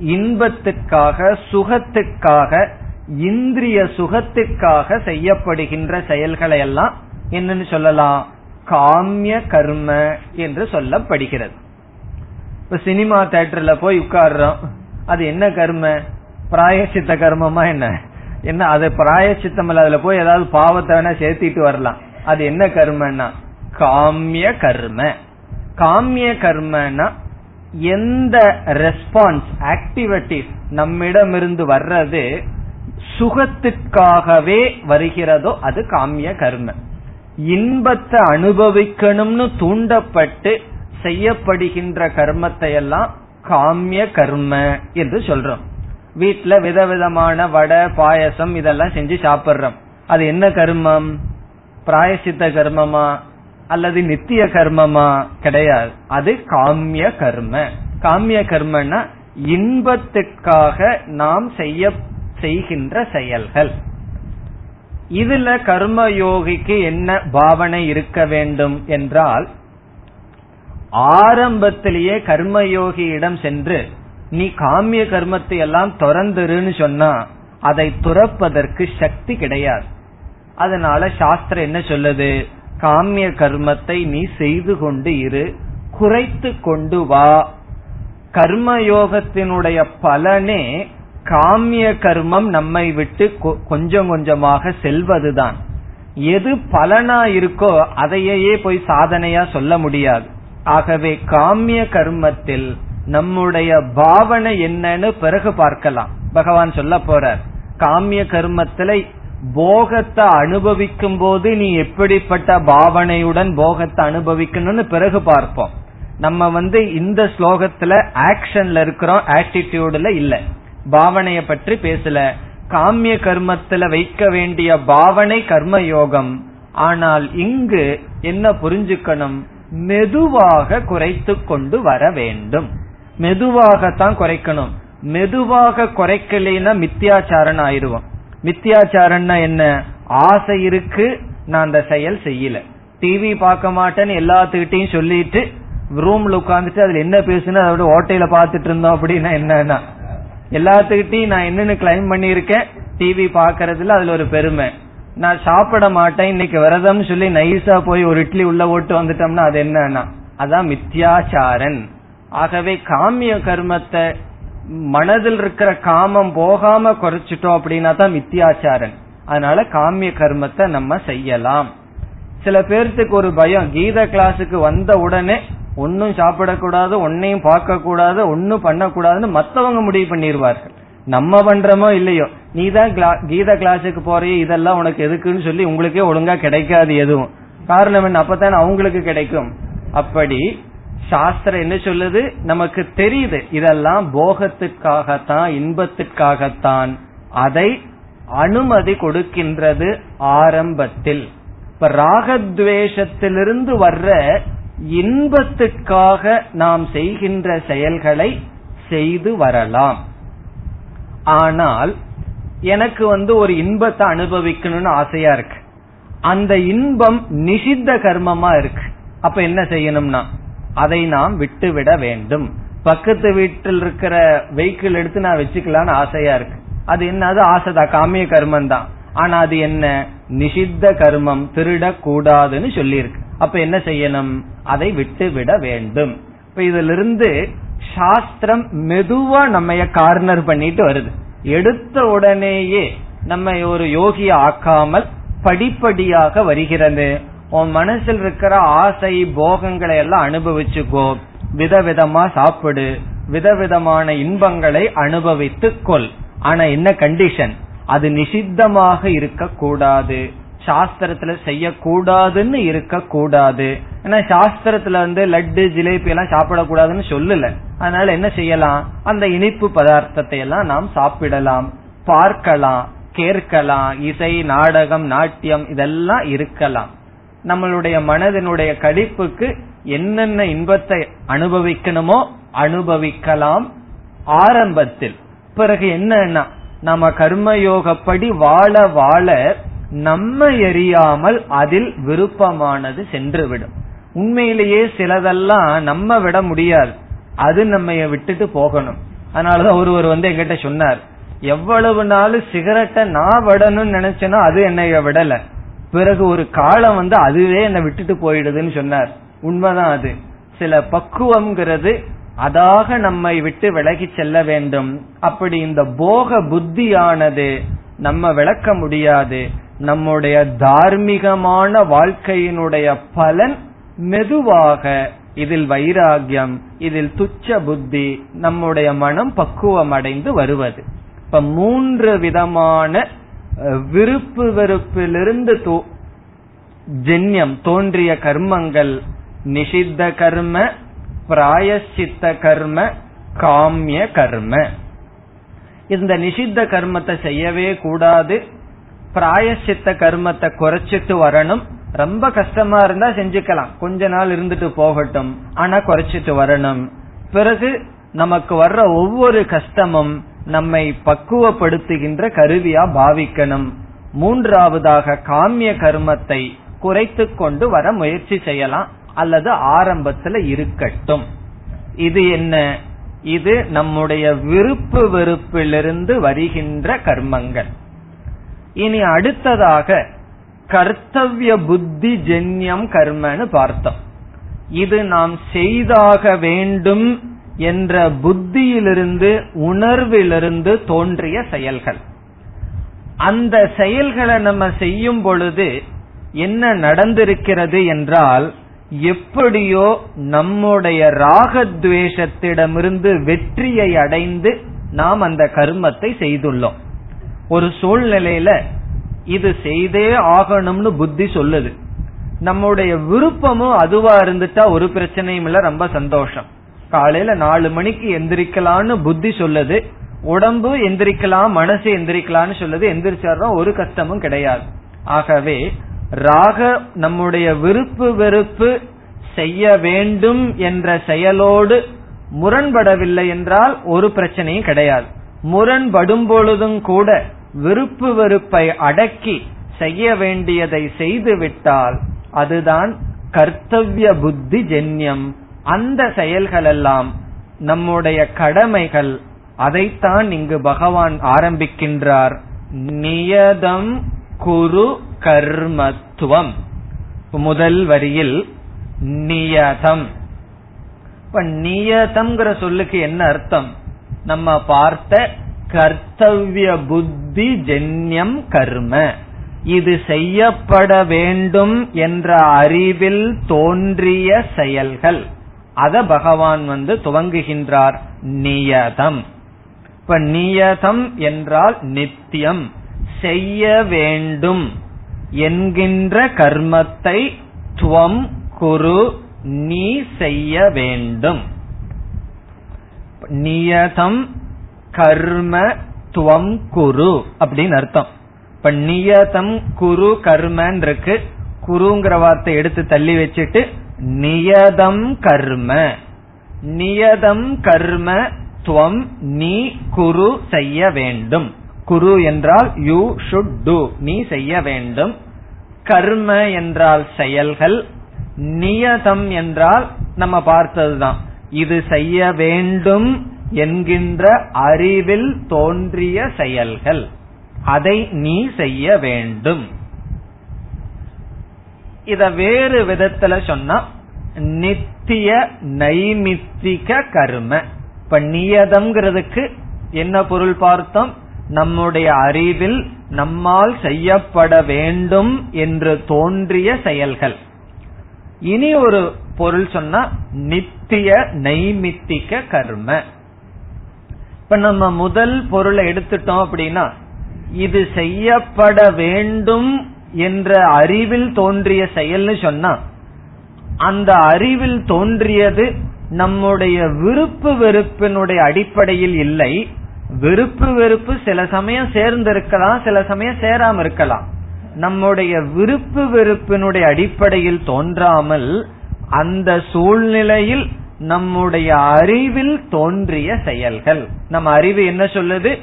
இன்பத்துக்காக சுகத்துக்காக இந்திரிய சுகத்துக்காக செய்யப்படுகின்ற செயல்களை எல்லாம் என்னன்னு சொல்லலாம். காமிய கர்ம என்று சொல்லப்படுகிறது. இப்ப சினிமா தேட்டர்ல போய் உட்கார்றோம். அது என்ன கர்ம? பிராயசித்த கர்மமா என்ன? என்ன அது பிராயசித்தம் அதுல போய் ஏதாவது பாவத்தை வேணா சேர்த்திட்டு வரலாம். அது என்ன கர்மன்னா? காமிய கர்ம. காமிய கர்மனா எந்த ரெஸ்பான்ஸ் ஆக்டிவிட்டிஸ் நம்மிடமிருந்து வர்றது சுகத்துக்காகவே வருகிறதோ அது காமிய கர்ம. இன்பத்தை அனுபவிக்கணும்னு தூண்டப்பட்டு செய்யப்படுகின்ற கர்மத்தை எல்லாம் காமிய கர்ம என்று சொல்றோம். வீட்டுல விதவிதமான வடை பாயசம் இதெல்லாம் செஞ்சு சாப்பிடுறோம். அது என்ன கர்மம்? பிராயசித்த கர்மமா? அல்லது நித்திய கர்மமா? கிடையாது. அது காமிய கர்ம. காமிய கர்மன்னா இன்பத்துக்காக நாம் செய்ய செய்கின்ற செயல்கள். இதுல கர்மயோகிக்கு என்ன பாவனை இருக்க வேண்டும் என்றால் ஆரம்பத்திலேயே கர்மயோகியிடம் சென்று நீ காமிய கர்மத்தை எல்லாம் துறந்துருன்னு சொன்னா அதை துறப்பதற்கு சக்தி கிடையாது. அதனால சாஸ்திரம் என்ன சொல்லுது? காமிய கர்மத்தை நீ செய்து கொண்டு இரு குறைத்து கொண்டு வா. கர்மயோகத்தினுடைய பலனே காமிய கர்மம் நம்மை விட்டு கொஞ்சம் கொஞ்சமாக செல்வதுதான். எது பலனா இருக்கோ அதையே போய் சாதனையா சொல்ல முடியாது. ஆகவே காமிய கர்மத்தில் நம்முடைய பாவனை என்னன்னு பிறகு பார்க்கலாம். பகவான் சொல்ல போறார் காமிய கர்மத்தில போகத்தை அனுபவிக்கும் போது நீ எப்படிப்பட்ட பாவனையுடன் போகத்தை அனுபவிக்கணும்னு பிறகு பார்ப்போம். நம்ம வந்து இந்த ஸ்லோகத்துல ஆக்ஷன்ல இருக்கிறோம் ஆட்டிடியூட்ல இல்லை. பாவனைய பற்றி பேசல. காமிய கர்மத்துல வைக்க வேண்டிய பாவனை கர்ம யோகம் ஆனால் இங்கு என்ன புரிஞ்சுக்கணும்? மெதுவாக குறைத்து கொண்டு வர வேண்டும். மெதுவாகத்தான் குறைக்கணும். மெதுவாக குறைக்கலைன்னா மித்தியாச்சாரன் ஆயிடுவோம். மித்தியாச்சாரன்னா என்ன? ஆசை இருக்கு நான் அந்த செயல் செய்யல. டிவி பார்க்க மாட்டேன்னு எல்லாத்துக்கிட்டையும் சொல்லிட்டு ரூம்ல உட்காந்துட்டு அதுல என்ன பேசுனா அதோட ஓட்டையில பாத்துட்டு இருந்தோம் அப்படின்னா என்னன்னா எல்லாத்துக்கிட்டையும் நான் என்னன்னு கிளைம் பண்ணிருக்கேன் டிவி பாக்குறதுல அதுல ஒரு பெருமை. நான் சாப்பிட மாட்டேன். இன்னைக்கு விரதம் சொல்லி நைஸா போய் ஒரு இட்லி உள்ள ஓட்டு வந்துட்டோம்னா அது என்னன்னா அதான் மித்யாச்சாரன். ஆகவே காமிய கர்மத்தை மனதில் இருக்கிற காமம் போகாம குறைச்சிட்டோம் அப்படின்னா தான் மித்தியாச்சாரன் அதனால காமிய கர்மத்தை நம்ம செய்யலாம். சில பேர்த்துக்கு ஒரு பயம். கீத கிளாஸுக்கு வந்த உடனே ஒன்னும் சாப்பிடக்கூடாது ஒன்னையும் பார்க்க கூடாது ஒன்னும் பண்ணக்கூடாதுன்னு மத்தவங்க முடிவு பண்ணிடுவார்கள் நம்ம பண்றோமோ இல்லையோ? நீ தான் கீத கிளாஸுக்கு போறிய இதெல்லாம் உனக்கு எதுக்குன்னு சொல்லி உங்களுக்கே ஒழுங்கா கிடைக்காது எதுவும். காரணம் என்ன? அப்பதான் அவங்களுக்கு கிடைக்கும். அப்படி சாஸ்திரம் என்ன சொல்லுது? நமக்கு தெரியுது. இதெல்லாம் போகத்திற்காகத்தான் இன்பத்திற்காகத்தான். அதை அனுமதி கொடுக்கின்றது ஆரம்பத்தில். இப்ப ராகத்வேஷத்திலிருந்து வர்ற இன்பத்துக்காக நாம் செய்கின்ற செயல்களை செய்து வரலாம். ஆனால் எனக்கு வந்து ஒரு இன்பத்தை அனுபவிக்கணும்னு ஆசையா இருக்கு. அந்த இன்பம் நிஷித்த கர்மமா இருக்கு. அப்ப என்ன செய்யணும்னா அதை நாம் விட்டுவிட வேண்டும். பக்கத்து வீட்டில் இருக்கிற வெஹிக்கிள் எடுத்து நான் வச்சுக்கலான்னு ஆசையா இருக்கு. அது என்னது? ஆசைதான். காமிய கர்மம் தான் ஆனா அது என்ன? நிஷித்த கர்மம். திருடக்கூடாதுன்னு சொல்லியிருக்கு. அப்ப என்ன செய்யணும்? அதை விட்டு விட வேண்டும். இப்ப இதிலிருந்து சாஸ்திரம் மெதுவா நம்ம கார்னர் பண்ணிட்டு வருது. எடுத்த உடனேயே நம்ம ஒரு யோகிய ஆக்காமல் படிப்படியாக வருகிறது. உன் மனசில் இருக்கிற ஆசை போகங்களை எல்லாம் அனுபவிச்சுக்கோ. விதவிதமா சாப்பிடு. விதவிதமான இன்பங்களை அனுபவித்துக் கொள். ஆனா என்ன கண்டிஷன் அது நிஷித்தமாக இருக்கக்கூடாது. சாஸ்திரத்துல செய்யக்கூடாதுன்னு இருக்கக்கூடாது. ஏன்னா சாஸ்திரத்துல வந்து லட்டு ஜிலேபி எல்லாம் சாப்பிடக்கூடாதுன்னு சொல்லல. அதனால என்ன செய்யலாம்? அந்த இனிப்பு பதார்த்தத்தை எல்லாம் நாம் சாப்பிடலாம். பார்க்கலாம் கேட்கலாம். இசை நாடகம் நாட்டியம் இதெல்லாம் இருக்கலாம். நம்மளுடைய மனதினுடைய கடிப்புக்கு என்னென்ன இன்பத்தை அனுபவிக்கணுமோ அனுபவிக்கலாம். ஆரம்பத்தில் பிறகு என்னன்னா நம்ம கர்மயோகப்படி வாழ வாழ நம்ம எரியாமல் அதில் விருப்பமானது சென்றுவிடும். உண்மையிலேயே சிலதெல்லாம் நம்ம விட முடியாது. அது நம்ம விட்டுட்டு போகணும். அதனாலதான் ஒருவர் வந்து எங்கிட்ட சொன்னார் எவ்வளவு நாள் சிகரெட்டை நான் விடணும்னு நினைச்சேனோ அது என்னைய விடல. பிறகு ஒரு காலம் வந்து அதுவே என்னை விட்டுட்டு போயிடுதுன்னு சொன்னார். உண்மைதான் அது. சில பக்குவம்ங்கிறது அதாக நம்மை விட்டு விலகி செல்ல வேண்டும். அப்படி இந்த போக புத்தியானது நம்ம விளக்க முடியாது. நம்முடைய தார்மீகமான வாழ்க்கையினுடைய பலன் மெதுவாக இதில் வைராகியம் இதில் துச்ச புத்தி நம்முடைய மனம் பக்குவம் அடைந்து வருவது. இப்ப மூன்று விதமான விருப்பு வெறுப்பிலிருந்து ஜென்யம் தோன்றிய கர்மங்கள் நிஷித்த கர்ம பிராயசித்த கர்ம காமிய கர்ம. இந்த நிஷித்த கர்மத்தை செய்யவே கூடாது. பிராயசித்த கர்மத்தை குறைச்சிட்டு வரணும். ரொம்ப கஷ்டமா இருந்தா செஞ்சுக்கலாம். கொஞ்ச நாள் இருந்துட்டு போகட்டும். ஆனா குறைச்சிட்டு வரணும். பிறகு நமக்கு வர்ற ஒவ்வொரு கஷ்டமும் நம்மை பக்குவப்படுத்துகின்ற கருவியா பாவிக்கணும். மூன்றாவதாக காமிய கர்மத்தை குறைத்து கொண்டு வர முயற்சி செய்யலாம். அல்லது ஆரம்பத்துல இருக்கட்டும். இது என்ன? இது நம்முடைய விருப்பு வெறுப்பிலிருந்து வருகின்ற கர்மங்கள். இனி அடுத்ததாக கர்த்தவிய புத்தி ஜென்யம் கர்மன்னு பார்த்தோம். இது நாம் செய்தாக வேண்டும் என்ற புத்தியிலிருந்து உணர்விலிருந்து தோன்றிய செயல்கள். அந்த செயல்களை நம்ம செய்யும் பொழுது என்ன நடந்திருக்கிறது என்றால் எப்படியோ நம்முடைய ராகத்வேஷத்திடமிருந்து வெற்றியை அடைந்து நாம் அந்த கர்மத்தை செய்துள்ளோம். ஒரு சூழ்நிலையில இது செய்தே ஆகணும்னு புத்தி சொல்லுது. நம்முடைய விருப்பமும் அதுவா இருந்துட்டா ஒரு பிரச்சனையும் இல்ல ரொம்ப சந்தோஷம். காலையில நாலு மணிக்கு எந்திரிக்கலாம்னு புத்தி சொல்லுது. உடம்பு எந்திரிக்கலாம் மனசு எந்திரிக்கலாம்னு சொல்லுது. எந்திரிச்சாதான் ஒரு கஷ்டமும் கிடையாது. ஆகவே ராக நம்முடைய விருப்பு வெறுப்பு செய்ய வேண்டும் என்ற செயலோடு முரண்படவில்லை என்றால் ஒரு பிரச்சனையும் கிடையாது. முரண்படும் பொழுதும் கூட விருப்பு வெறுப்பை அடக்கி செய்ய வேண்டியதை செய்து விட்டால் அதுதான் கர்த்தவிய புத்தி ஜென்யம். அந்த செயல்களெல்லாம் நம்முடைய கடமைகள். அதைத்தான் இங்கு பகவான் ஆரம்பிக்கின்றார். நியதம் குரு கர்மத்துவம். முதல் வரியில் நியதம். இப்ப நியதம்ங்கிற சொல்லுக்கு என்ன அர்த்தம்? நம்ம பார்த்த கர்த்தவிய புத்தி ஜென்யம் கர்ம. இது செய்யப்பட வேண்டும் என்ற அறிவில் தோன்றிய செயல்கள். அத பகவான் வந்து துவங்குகின்றார். நியதம். இப்ப நியதம் என்றால் நித்தியம். செய்ய வேண்டும் என்கின்ற கர்மத்தை துவம் குரு நீ செய்ய வேண்டும். நியதம் கர்ம துவம் குரு அப்படின்னு அர்த்தம். இப்ப நியதம் குரு கர்மன் இருக்கு குருங்கிற வார்த்தை எடுத்து தள்ளி வச்சுட்டு நியதம் கர்ம. நியதம் கர்ம துவம் நீ குரு செய்ய வேண்டும். குரு என்றால் யூ ஷுட் டு நீ செய்ய வேண்டும். கர்ம என்றால் செயல்கள் நியதம் என்றால் நம்ம பார்த்ததுதான். இது செய்ய வேண்டும் என்கின்ற அறிவில் தோன்றிய செயல்கள். அதை நீ செய்ய வேண்டும். இத வேறு விதத்துல சொன்னா நித்திய நைமித்திக கர்ம. இப்ப நியதம்ங்கிறதுக்கு என்ன பொருள் பார்த்தோம்? நம்முடைய அறிவில் நம்மால் செய்யப்பட வேண்டும் என்று தோன்றிய செயல்கள். இனி ஒரு பொருள் சொன்னா நித்திய நைமித்திக கர்ம. இப்ப நம்ம முதல் பொருளை எடுத்துட்டோம் அப்படின்னா இது செய்யப்பட வேண்டும் என்ற அறிவில் தோன்றிய செயல்னு சொன்னா அந்த அறிவில் தோன்றியது நம்முடைய விருப்பு வெறுப்பினுடைய அடிப்படையில் இல்லை. விருப்பு வெறுப்பு சில சமயம் சேர்ந்து இருக்கலாம் சில சமயம் சேராம இருக்கலாம் நம்முடைய விருப்பு வெறுப்பினுடைய அடிப்படையில் தோன்றாமல் அந்த சூழ்நிலையில் நம்முடைய அறிவில் தோன்றிய செயல்கள். நம்ம அறிவு என்ன சொல்லுது?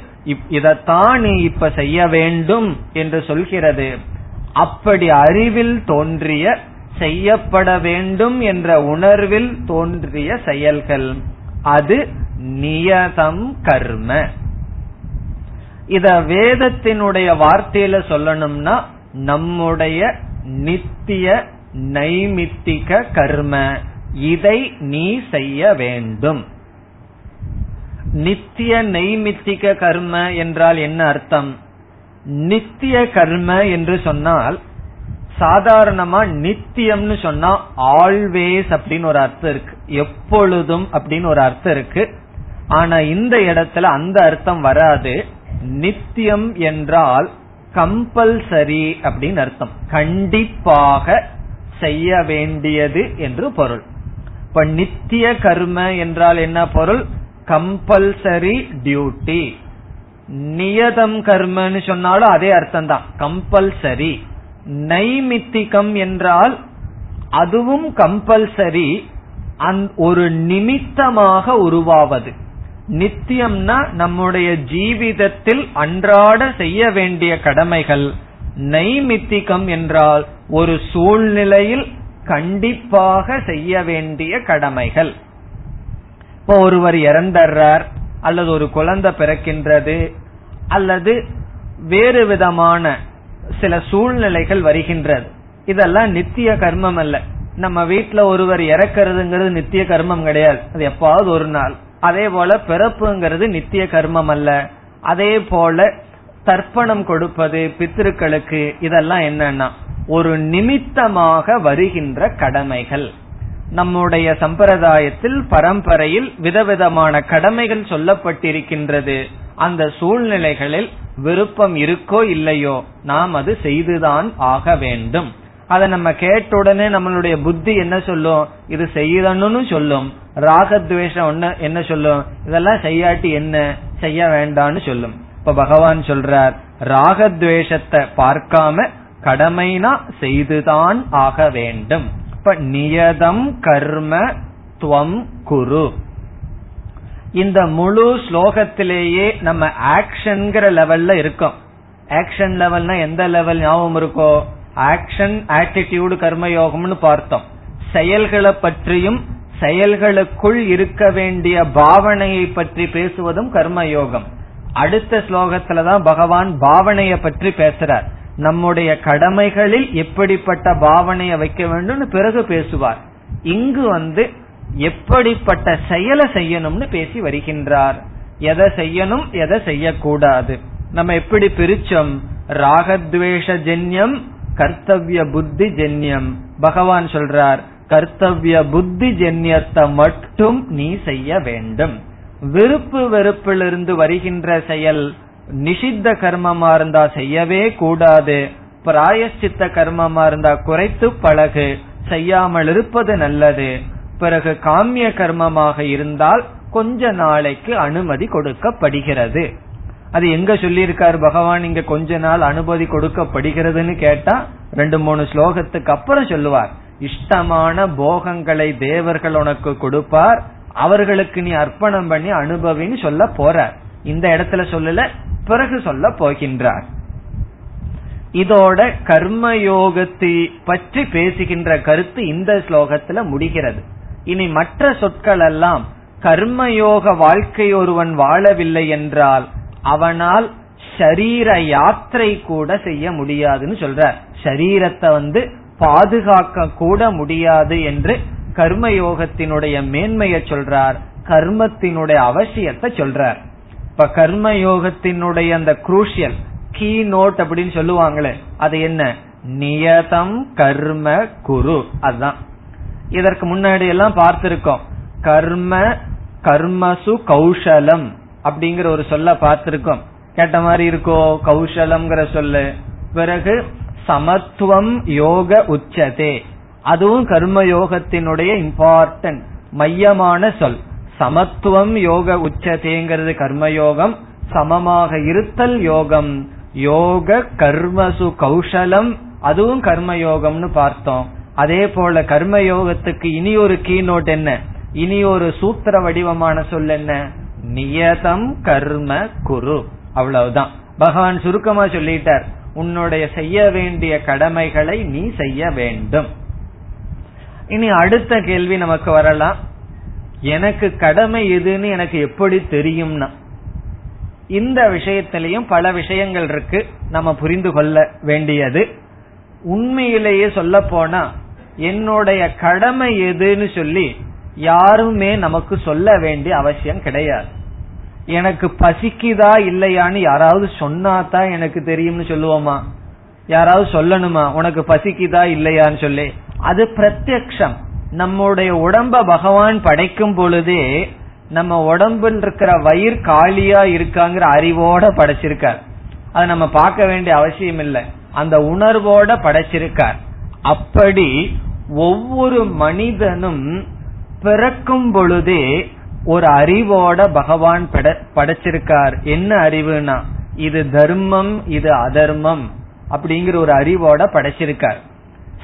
இதைத்தான் நீ இப்ப செய்ய வேண்டும் என்று சொல்கிறது. அப்படி அறிவில் தோன்றிய செய்யப்பட வேண்டும் என்ற உணர்வில் தோன்றிய செயல்கள். அது நியதம் கர்ம. இத வேதத்தினுடைய வார்த்தையில சொல்லணும்னா நம்முடைய நித்திய நைமித்திக கர்ம. இதை நீ செய்ய வேண்டும். நித்திய நெய்மித்திக கர்ம என்றால் என்ன அர்த்தம்? நித்திய கர்ம என்று சொன்னால் சாதாரணமா நித்தியம்னு சொன்னா ஆல்வேஸ் அப்படின்னு ஒரு அர்த்தம் இருக்கு. எப்பொழுதும் அப்படின்னு ஒரு அர்த்தம் இருக்கு. ஆனா இந்த இடத்துல அந்த அர்த்தம் வராது. நித்தியம் என்றால் கம்பல்சரி அப்படின்னு அர்த்தம். கண்டிப்பாக செய்ய வேண்டியது என்று பொருள். இப்ப நித்திய கர்ம என்றால் என்ன பொருள்? Compulsory duty. நியதம் கர்மன்னு சொன்னாலும் அதே அர்த்தம் தான் கம்பல்சரி. நைமித்திகம் என்றால் அதுவும் கம்பல்சரி. ஒரு நிமித்தமாக உருவாவது. நித்தியம்னா நம்முடைய ஜீவிதத்தில் அன்றாட செய்ய வேண்டிய கடமைகள். நைமித்திகம் என்றால் ஒரு சூழ்நிலையில் கண்டிப்பாக செய்ய வேண்டிய கடமைகள். இப்போ ஒருவர் இறந்தர்றார் அல்லது ஒரு குழந்தை பிறக்கின்றது அல்லது வேறு விதமான சில சூழ்நிலைகள் வருகின்றது. இதெல்லாம் நித்திய கர்மம் அல்ல. நம்ம வீட்டுல ஒருவர் இறக்கிறதுங்கிறது நித்திய கர்மம் கிடையாது. அது எப்பாவது ஒரு நாள். அதே போல பிறப்புங்கிறது நித்திய கர்மம் அல்ல. அதே போல தர்ப்பணம் கொடுப்பது பித்திருக்களுக்கு இதெல்லாம் என்னன்னா ஒரு நிமித்தமாக வருகின்ற கடமைகள். நம்முடைய சம்பிரதாயத்தில் பரம்பரையில் விதவிதமான கடமைகள் சொல்லப்பட்டிருக்கின்றது. அந்த சூழ்நிலைகளில் விருப்பம் இருக்கோ இல்லையோ நாம் அது செய்துதான் ஆக வேண்டும். அதை நம்ம கேட்ட உடனே நம்மளுடைய புத்தி என்ன சொல்லும்? இது செய்யணும்னு சொல்லும். ராகத்வேஷம் என்ன சொல்லும்? இதெல்லாம் செய்யாட்டி என்ன? செய்ய வேண்டாம்னு சொல்லும். இப்ப பகவான் சொல்றார் ராகத்வேஷத்தை பார்க்காம கடமைனா செய்துதான் ஆக வேண்டும். இப்ப நியதம் கர்ம துவம் குரு. இந்த முழு ஸ்லோகத்திலேயே நம்ம ஆக்ஷன்ங்கிற லெவல்ல இருக்கோம். ஆக்ஷன் லெவல்னா எந்த லெவல் ஞாபகம் இருக்கோ? ஆக்ஷன் ஆட்டிடியூடு கர்மயோகம்னு பார்த்தோம். செயல்களை பற்றியும் செயல்களுக்குள் இருக்க வேண்டிய பாவனையை பற்றி பேசுவதும் கர்மயோகம். அடுத்த ஸ்லோகத்துலதான் பகவான் பாவனைய பற்றி பேசுறார். நம்முடைய கடமைகளில் எப்படிப்பட்ட பாவனையை வைக்க வேண்டும் பிறகு பேசுவார். இங்கு வந்து எப்படிப்பட்ட செயலை செய்யணும்னு பேசி வருகின்றார். எதை செய்யணும் எதை செய்யக்கூடாது. நம்ம எப்படி பிரிச்சோம்? ராகத்வேஷ ஜென்யம் கர்த்தவிய புத்தி ஜென்யம் பகவான் சொல்றார் கர்த்தவிய புத்தி ஜென்யத்தை மட்டும் நீ செய்ய வேண்டும். விருப்பு வெறுப்பிலிருந்து வருகின்ற செயல் நிஷித்த கர்மமா இருந்தா செய்யவே கூடாது. பிராயஷ்சித்த கர்மமா இருந்தா குறைத்து பழகு. செய்யாமல் இருப்பது நல்லது. பிறகு காமிய கர்மமாக இருந்தால் கொஞ்ச நாளைக்கு அனுமதி கொடுக்கப்படுகிறது. அது எங்க சொல்லியிருக்காரு பகவான்? இங்க கொஞ்ச நாள் அனுமதி கொடுக்கப்படுகிறதுன்னு கேட்டா ரெண்டு மூணு ஸ்லோகத்துக்கு அப்புறம் சொல்லுவார். இஷ்டமான போகங்களை தேவர்கள் உனக்கு கொடுப்பார். அவர்களுக்கு நீ அர்ப்பணம் பண்ணி அனுபவின்னு சொல்ல போற இந்த இடத்துல சொல்லல பிறகு சொல்ல போகின்றார். இதோட கர்மயோகத்தை பற்றி பேசுகின்ற கருத்து இந்த ஸ்லோகத்துல முடிகிறது. இனி மற்ற சொற்கள் எல்லாம் கர்மயோக வாழ்க்கை ஒருவன் வாழவில்லை என்றால் அவனால் ஷரீர யாத்திரை கூட செய்ய முடியாதுன்னு சொல்றார். ஷரீரத்தை வந்து பாதுகாக்க கூட முடியாது என்று கர்மயோகத்தினுடைய மேன்மையை சொல்றார் கர்மத்தினுடைய அவசியத்தை சொல்றார். இப்ப யோகத்தினுடைய அந்த குரூஷியல் கீ நோட் அப்படின்னு சொல்லுவாங்களே அது என்ன? நியதம் கர்ம குரு. அதுதான். இதற்கு முன்னாடி எல்லாம் பார்த்திருக்கோம். கர்ம கர்மசு கௌசலம் அப்படிங்கிற ஒரு சொல்ல பார்த்திருக்கோம். கேட்ட மாதிரி இருக்கோ? கௌசலம்ங்கிற சொல்லு. பிறகு சமத்துவம் யோக உச்சதே. அதுவும் கர்ம யோகத்தினுடைய இம்பார்ட்டன்ட் மையமான சொல். சமத்துவம் யோக உச்சதேங்கிறது கர்மயோகம் சமமாக இருத்தல் யோகம். யோக கர்மசு கௌசலம் அதுவும் கர்மயோகம்னு பார்த்தோம். அதே போல கர்மயோகத்துக்கு இனி ஒரு கீ நோட் என்ன? இனி ஒரு சூத்திர வடிவமான சொல் என்ன? நியதம் கர்ம குரு. அவ்வளவுதான். பகவான் சுருக்கமா சொல்லிட்டார். உன்னுடைய செய்ய வேண்டிய கடமைகளை நீ செய்ய வேண்டும். இனி அடுத்த கேள்வி நமக்கு வரலாம். எனக்கு கடமை எதுன்னு எனக்கு எப்படி தெரியும்னா இந்த விஷயத்திலையும் பல விஷயங்கள் இருக்கு. நம்ம புரிந்து கொள்ள வேண்டியது. உண்மையிலேயே சொல்ல போனா என்னுடைய கடமை எதுன்னு சொல்லி யாருமே நமக்கு சொல்ல வேண்டிய அவசியம் கிடையாது. எனக்கு பசிக்குதா இல்லையான்னு யாராவது சொன்னாதான் எனக்கு தெரியும்னு சொல்லுவோமா? யாராவது சொல்லணுமா? உனக்கு பசிக்குதா இல்லையான்னு சொல்லி. அது பிரத்யக்ஷம். நம்முடைய உடம்ப பகவான் படைக்கும் பொழுதே நம்ம உடம்புல இருக்கிற வயிறு காலியா இருக்காங்கிற அறிவோட படைச்சிருக்கார். அதை நம்ம பார்க்க வேண்டிய அவசியம் இல்லை. அந்த உணர்வோட படைச்சிருக்கார். அப்படி ஒவ்வொரு மனிதனும் பிறக்கும் பொழுதே ஒரு அறிவோட பகவான் படைச்சிருக்கார். என்ன அறிவுனா இது தர்மம் இது அதர்மம் அப்படிங்கிற ஒரு அறிவோட படைச்சிருக்கார்.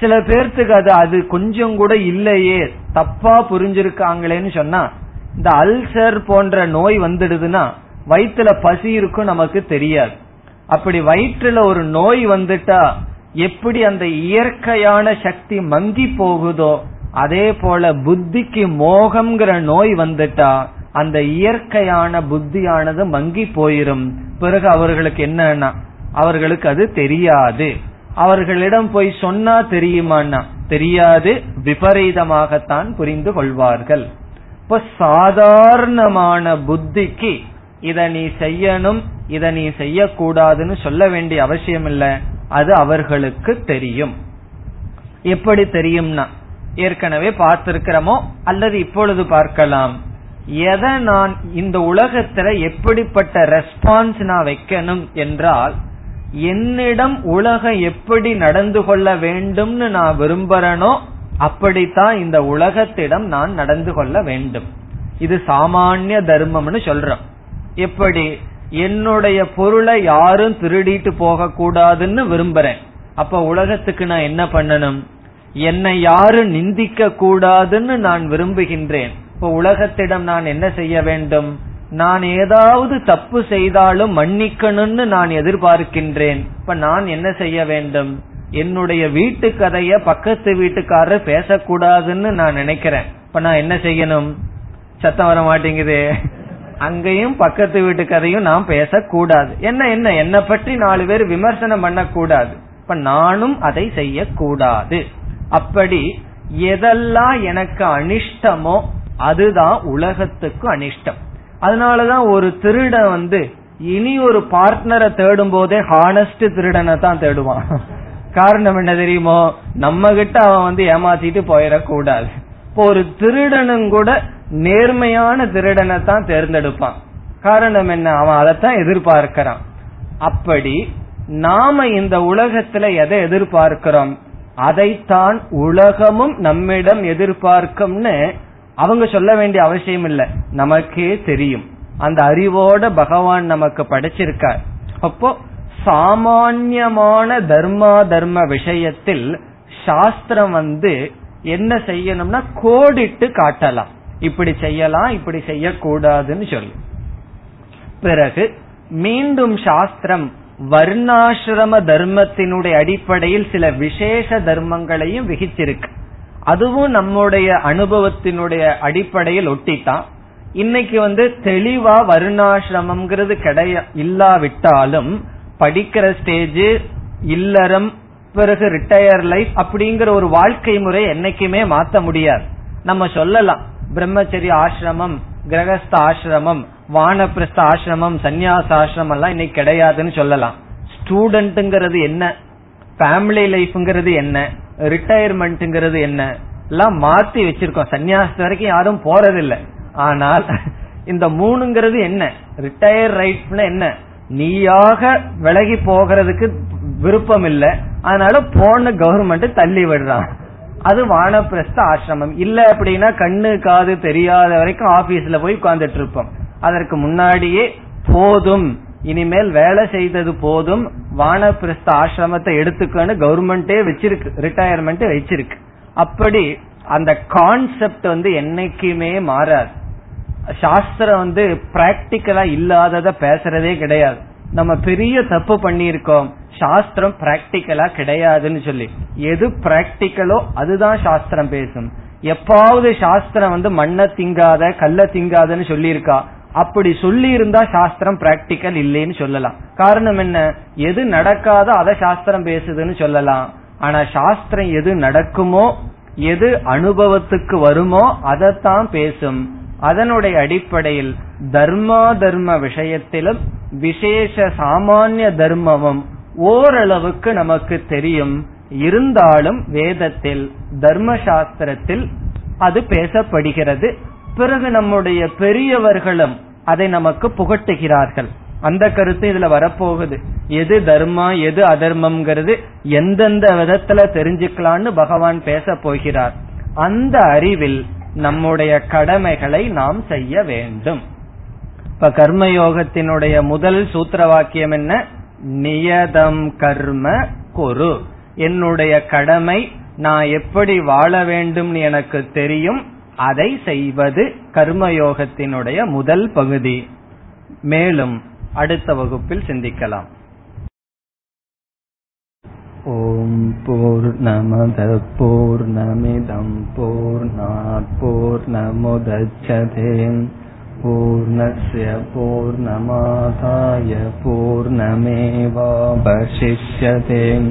சில பேர்த்துக்கு அது அது கொஞ்சம் கூட இல்லையே தப்பா புரிஞ்சிருக்காங்களேன்னு சொன்னா இந்த அல்சர் போன்ற நோய் வந்துடுதுன்னா வயிற்றுல பசி இருக்கும் நமக்கு தெரியாது. அப்படி வயிற்றுல ஒரு நோய் வந்துட்டா எப்படி அந்த இயற்கையான சக்தி மங்கி போகுதோ அதே போல புத்திக்கு மோகம்ங்கிற நோய் வந்துட்டா அந்த இயற்கையான புத்தியானது மங்கி போயிரும். பிறகு அவர்களுக்கு என்னன்னா அவர்களுக்கு அது தெரியாது. அவர்களிடம் போய் சொன்னா தெரியுமான்னா? தெரியாது. விபரீதமாகத்தான் புரிந்து கொள்வார்கள். இப்ப சாதாரணமான புத்திக்கு இத நீ செய்யணும் இத நீ செய்யக்கூடாதுன்னு சொல்ல வேண்டிய அவசியம் இல்ல. அது அவர்களுக்கு தெரியும். எப்படி தெரியும்னா? ஏற்கனவே பார்த்திருக்கிறோமோ அல்லது இப்பொழுது பார்க்கலாம். எதை நான் இந்த உலகத்துல எப்படிப்பட்ட ரெஸ்பான்ஸ் நான் வைக்கணும் என்றால் என்னிடம் உலகம் எப்படி நடந்து கொள்ள வேண்டும்னு நான் விரும்புறேனோ அப்படித்தான் இந்த உலகத்திடம் நான் நடந்து கொள்ள வேண்டும். இது சாமானிய தர்மம்னு சொல்றோம். எப்படி? என்னுடைய பொருளை யாரும் திருடிட்டு போக கூடாதுன்னு விரும்புறேன். அப்ப உலகத்துக்கு நான் என்ன பண்ணணும்? என்னை யாரும் நிந்திக்க கூடாதுன்னு நான் விரும்புகின்றேன். இப்ப உலகத்திடம் நான் என்ன செய்ய வேண்டும்? நான் ஏதாவது தப்பு செய்தாலும் மன்னிக்கணும்னு நான் எதிர்பார்க்கின்றேன். இப்ப நான் என்ன செய்ய வேண்டும்? என்னுடைய வீட்டு கதைய பக்கத்து வீட்டுக்காரர் பேசக்கூடாதுன்னு நான் நினைக்கிறேன். இப்ப நான் என்ன செய்யணும்? சத்தம் வர மாட்டேங்குது. அங்கேயும் பக்கத்து வீட்டு கதையும் நான் பேசக்கூடாது. என்ன என்ன? என்னை பற்றி நாலு பேர் விமர்சனம் பண்ணக்கூடாது. இப்ப நானும் அதை செய்யக்கூடாது. அப்படி எதெல்லாம் எனக்கு அனிஷ்டமோ அதுதான் உலகத்துக்கு அனிஷ்டம். அதனாலதான் ஒரு திருடன் வந்து இனி ஒரு பார்ட்னரை தேடும் போதே ஹானஸ்ட் திருடனை தான் தேடுவான். காரணம் என்ன தெரியுமோ? நம்ம கிட்ட அவன் வந்து ஏமாத்திட்டு போயிடக்கூடாது. இப்போ ஒரு திருடனும் கூட நேர்மையான திருடனை தான் தேர்ந்தெடுப்பான். காரணம் என்ன? அவன் அதைத்தான் எதிர்பார்க்கிறான். அப்படி நாம இந்த உலகத்துல எதை எதிர்பார்க்கிறோம்? அதைத்தான் உலகமும் நம்மிடம் எதிர்பார்க்கும்னு அவங்க சொல்ல வேண்டிய அவசியம் இல்லை. நமக்கே தெரியும். அந்த அறிவோட பகவான் நமக்கு படைச்சிருக்கார். அப்போ சாமான்யமான தர்மா தர்ம விஷயத்தில் சாஸ்திரம் வந்து என்ன செய்யணும்னா கோடிட்டு காட்டலாம். இப்படி செய்யலாம் இப்படி செய்யக்கூடாதுன்னு சொல்லு. பிறகு மீண்டும் சாஸ்திரம் வர்ணாசிரம தர்மத்தினுடைய அடிப்படையில் சில விசேஷ தர்மங்களையும் விகிச்சிருக்கு. அதுவும் நம்முடைய அனுபவத்தினுடைய அடிப்படையில் ஒட்டித்தான். இன்னைக்கு வந்து தெளிவா வருணாசிரமம்ங்கிறது கிடையா இல்லாவிட்டாலும் படிக்கிற ஸ்டேஜ் இல்லறம் பிறகு ரிட்டையர் லைஃப் அப்படிங்கிற ஒரு வாழ்க்கை முறை என்னைக்குமே மாத்த முடியாது. நம்ம சொல்லலாம் பிரம்மச்சரிய ஆசிரமம் கிரகஸ்த ஆசிரமம் வானப்பிரஸ்த ஆசிரமம் சந்நியாச ஆசிரமம் எல்லாம் இன்னைக்கு கிடையாதுன்னு சொல்லலாம். ஸ்டூடெண்ட்ங்கிறது என்ன? ஃபேமிலி லைஃப்ங்கிறது என்ன? ரிட்டையர்மெண்ட்ங்கிறது என்ன? எல்லாம் மாத்தி வச்சிருக்கோம். சன்னியாசத்து வரைக்கும் யாரும் போறதில்லை. ஆனால் இந்த மூணுங்கிறது என்ன? ரிட்டையர் ரைட்ஸ்னா என்ன? நீயாக விலகி போகிறதுக்கு விருப்பம் இல்லை அதனால போன கவர்மெண்ட் தள்ளி விடுறான். அது வானப்பிரஸ்த ஆசிரமம். இல்ல அப்படின்னா கண்ணு காது தெரியாத வரைக்கும் ஆபீஸ்ல போய் உட்கார்ந்துட்டு இருப்போம். அதற்கு முன்னாடியே போதும். இனிமேல் வேலை செய்தது போதும் வானப்பிரஸ்த ஆசிரமத்தை எடுத்துக்கன்னு கவர்மெண்டே வச்சிருக்கு ரிட்டையர்மெண்ட் வச்சிருக்கு. அப்படி அந்த கான்செப்ட் வந்து என்னைக்குமே மாறாது. சாஸ்திரம் வந்து பிராக்டிக்கலா இல்லாதத பேசுறதே கிடையாது. நம்ம பெரிய தப்பு பண்ணியிருக்கோம் சாஸ்திரம் பிராக்டிக்கலா கிடையாதுன்னு சொல்லி. எது பிராக்டிக்கலோ அதுதான் சாஸ்திரம் பேசும். எப்பாவது சாஸ்திரம் வந்து மண்ணை திங்காத கல்ல திங்காதன்னு சொல்லியிருக்கா அப்படி சொல்லி இருந்தா சாஸ்திரம் பிராக்டிக்கல் இல்லைன்னு சொல்லலாம். காரணம் என்ன? எது நடக்காத அதை சாஸ்திரம் பேசுதுன்னு சொல்லலாம். ஆனா சாஸ்திரம் எது நடக்குமோ எது அனுபவத்துக்கு வருமோ அதைத்தான் பேசும். அதனுடைய அடிப்படையில் தர்மா தர்ம விஷயத்திலும் விசேஷ சாமானிய தர்மமும் ஓரளவுக்கு நமக்கு தெரியும். இருந்தாலும் வேதத்தில் தர்ம சாஸ்திரத்தில் அது பேசப்படுகிறது. பிறகு நம்முடைய பெரியவர்களும் அதை நமக்கு புகட்டுகிறார்கள். அந்த கருத்து இதுல வரப்போகுது. எது தர்மா எது அதர்மம்ங்கிறது எந்தெந்த விதத்துல தெரிஞ்சுக்கலான்னு பகவான் பேச போகிறார். அந்த அறிவில் நம்முடைய கடமைகளை நாம் செய்ய வேண்டும். இப்ப கர்மயோகத்தினுடைய முதல் சூத்திர வாக்கியம் என்ன? நியதம் கர்ம குரு. என்னுடைய கடமை நான் எப்படி வாழ வேண்டும் எனக்கு தெரியும். அதை செய்வது கர்மயோகத்தினுடைய முதல் பகுதி. மேலும் அடுத்த வகுப்பில் சிந்திக்கலாம். ஓம் பூர்ணமத பூர்ணமிதம் பூர்ணாத் பூர்ணமுதச்சதேம் பூர்ணஸ்ய பூர்ணமாதாய பூர்ணமேவாவசிஷ்யதேம்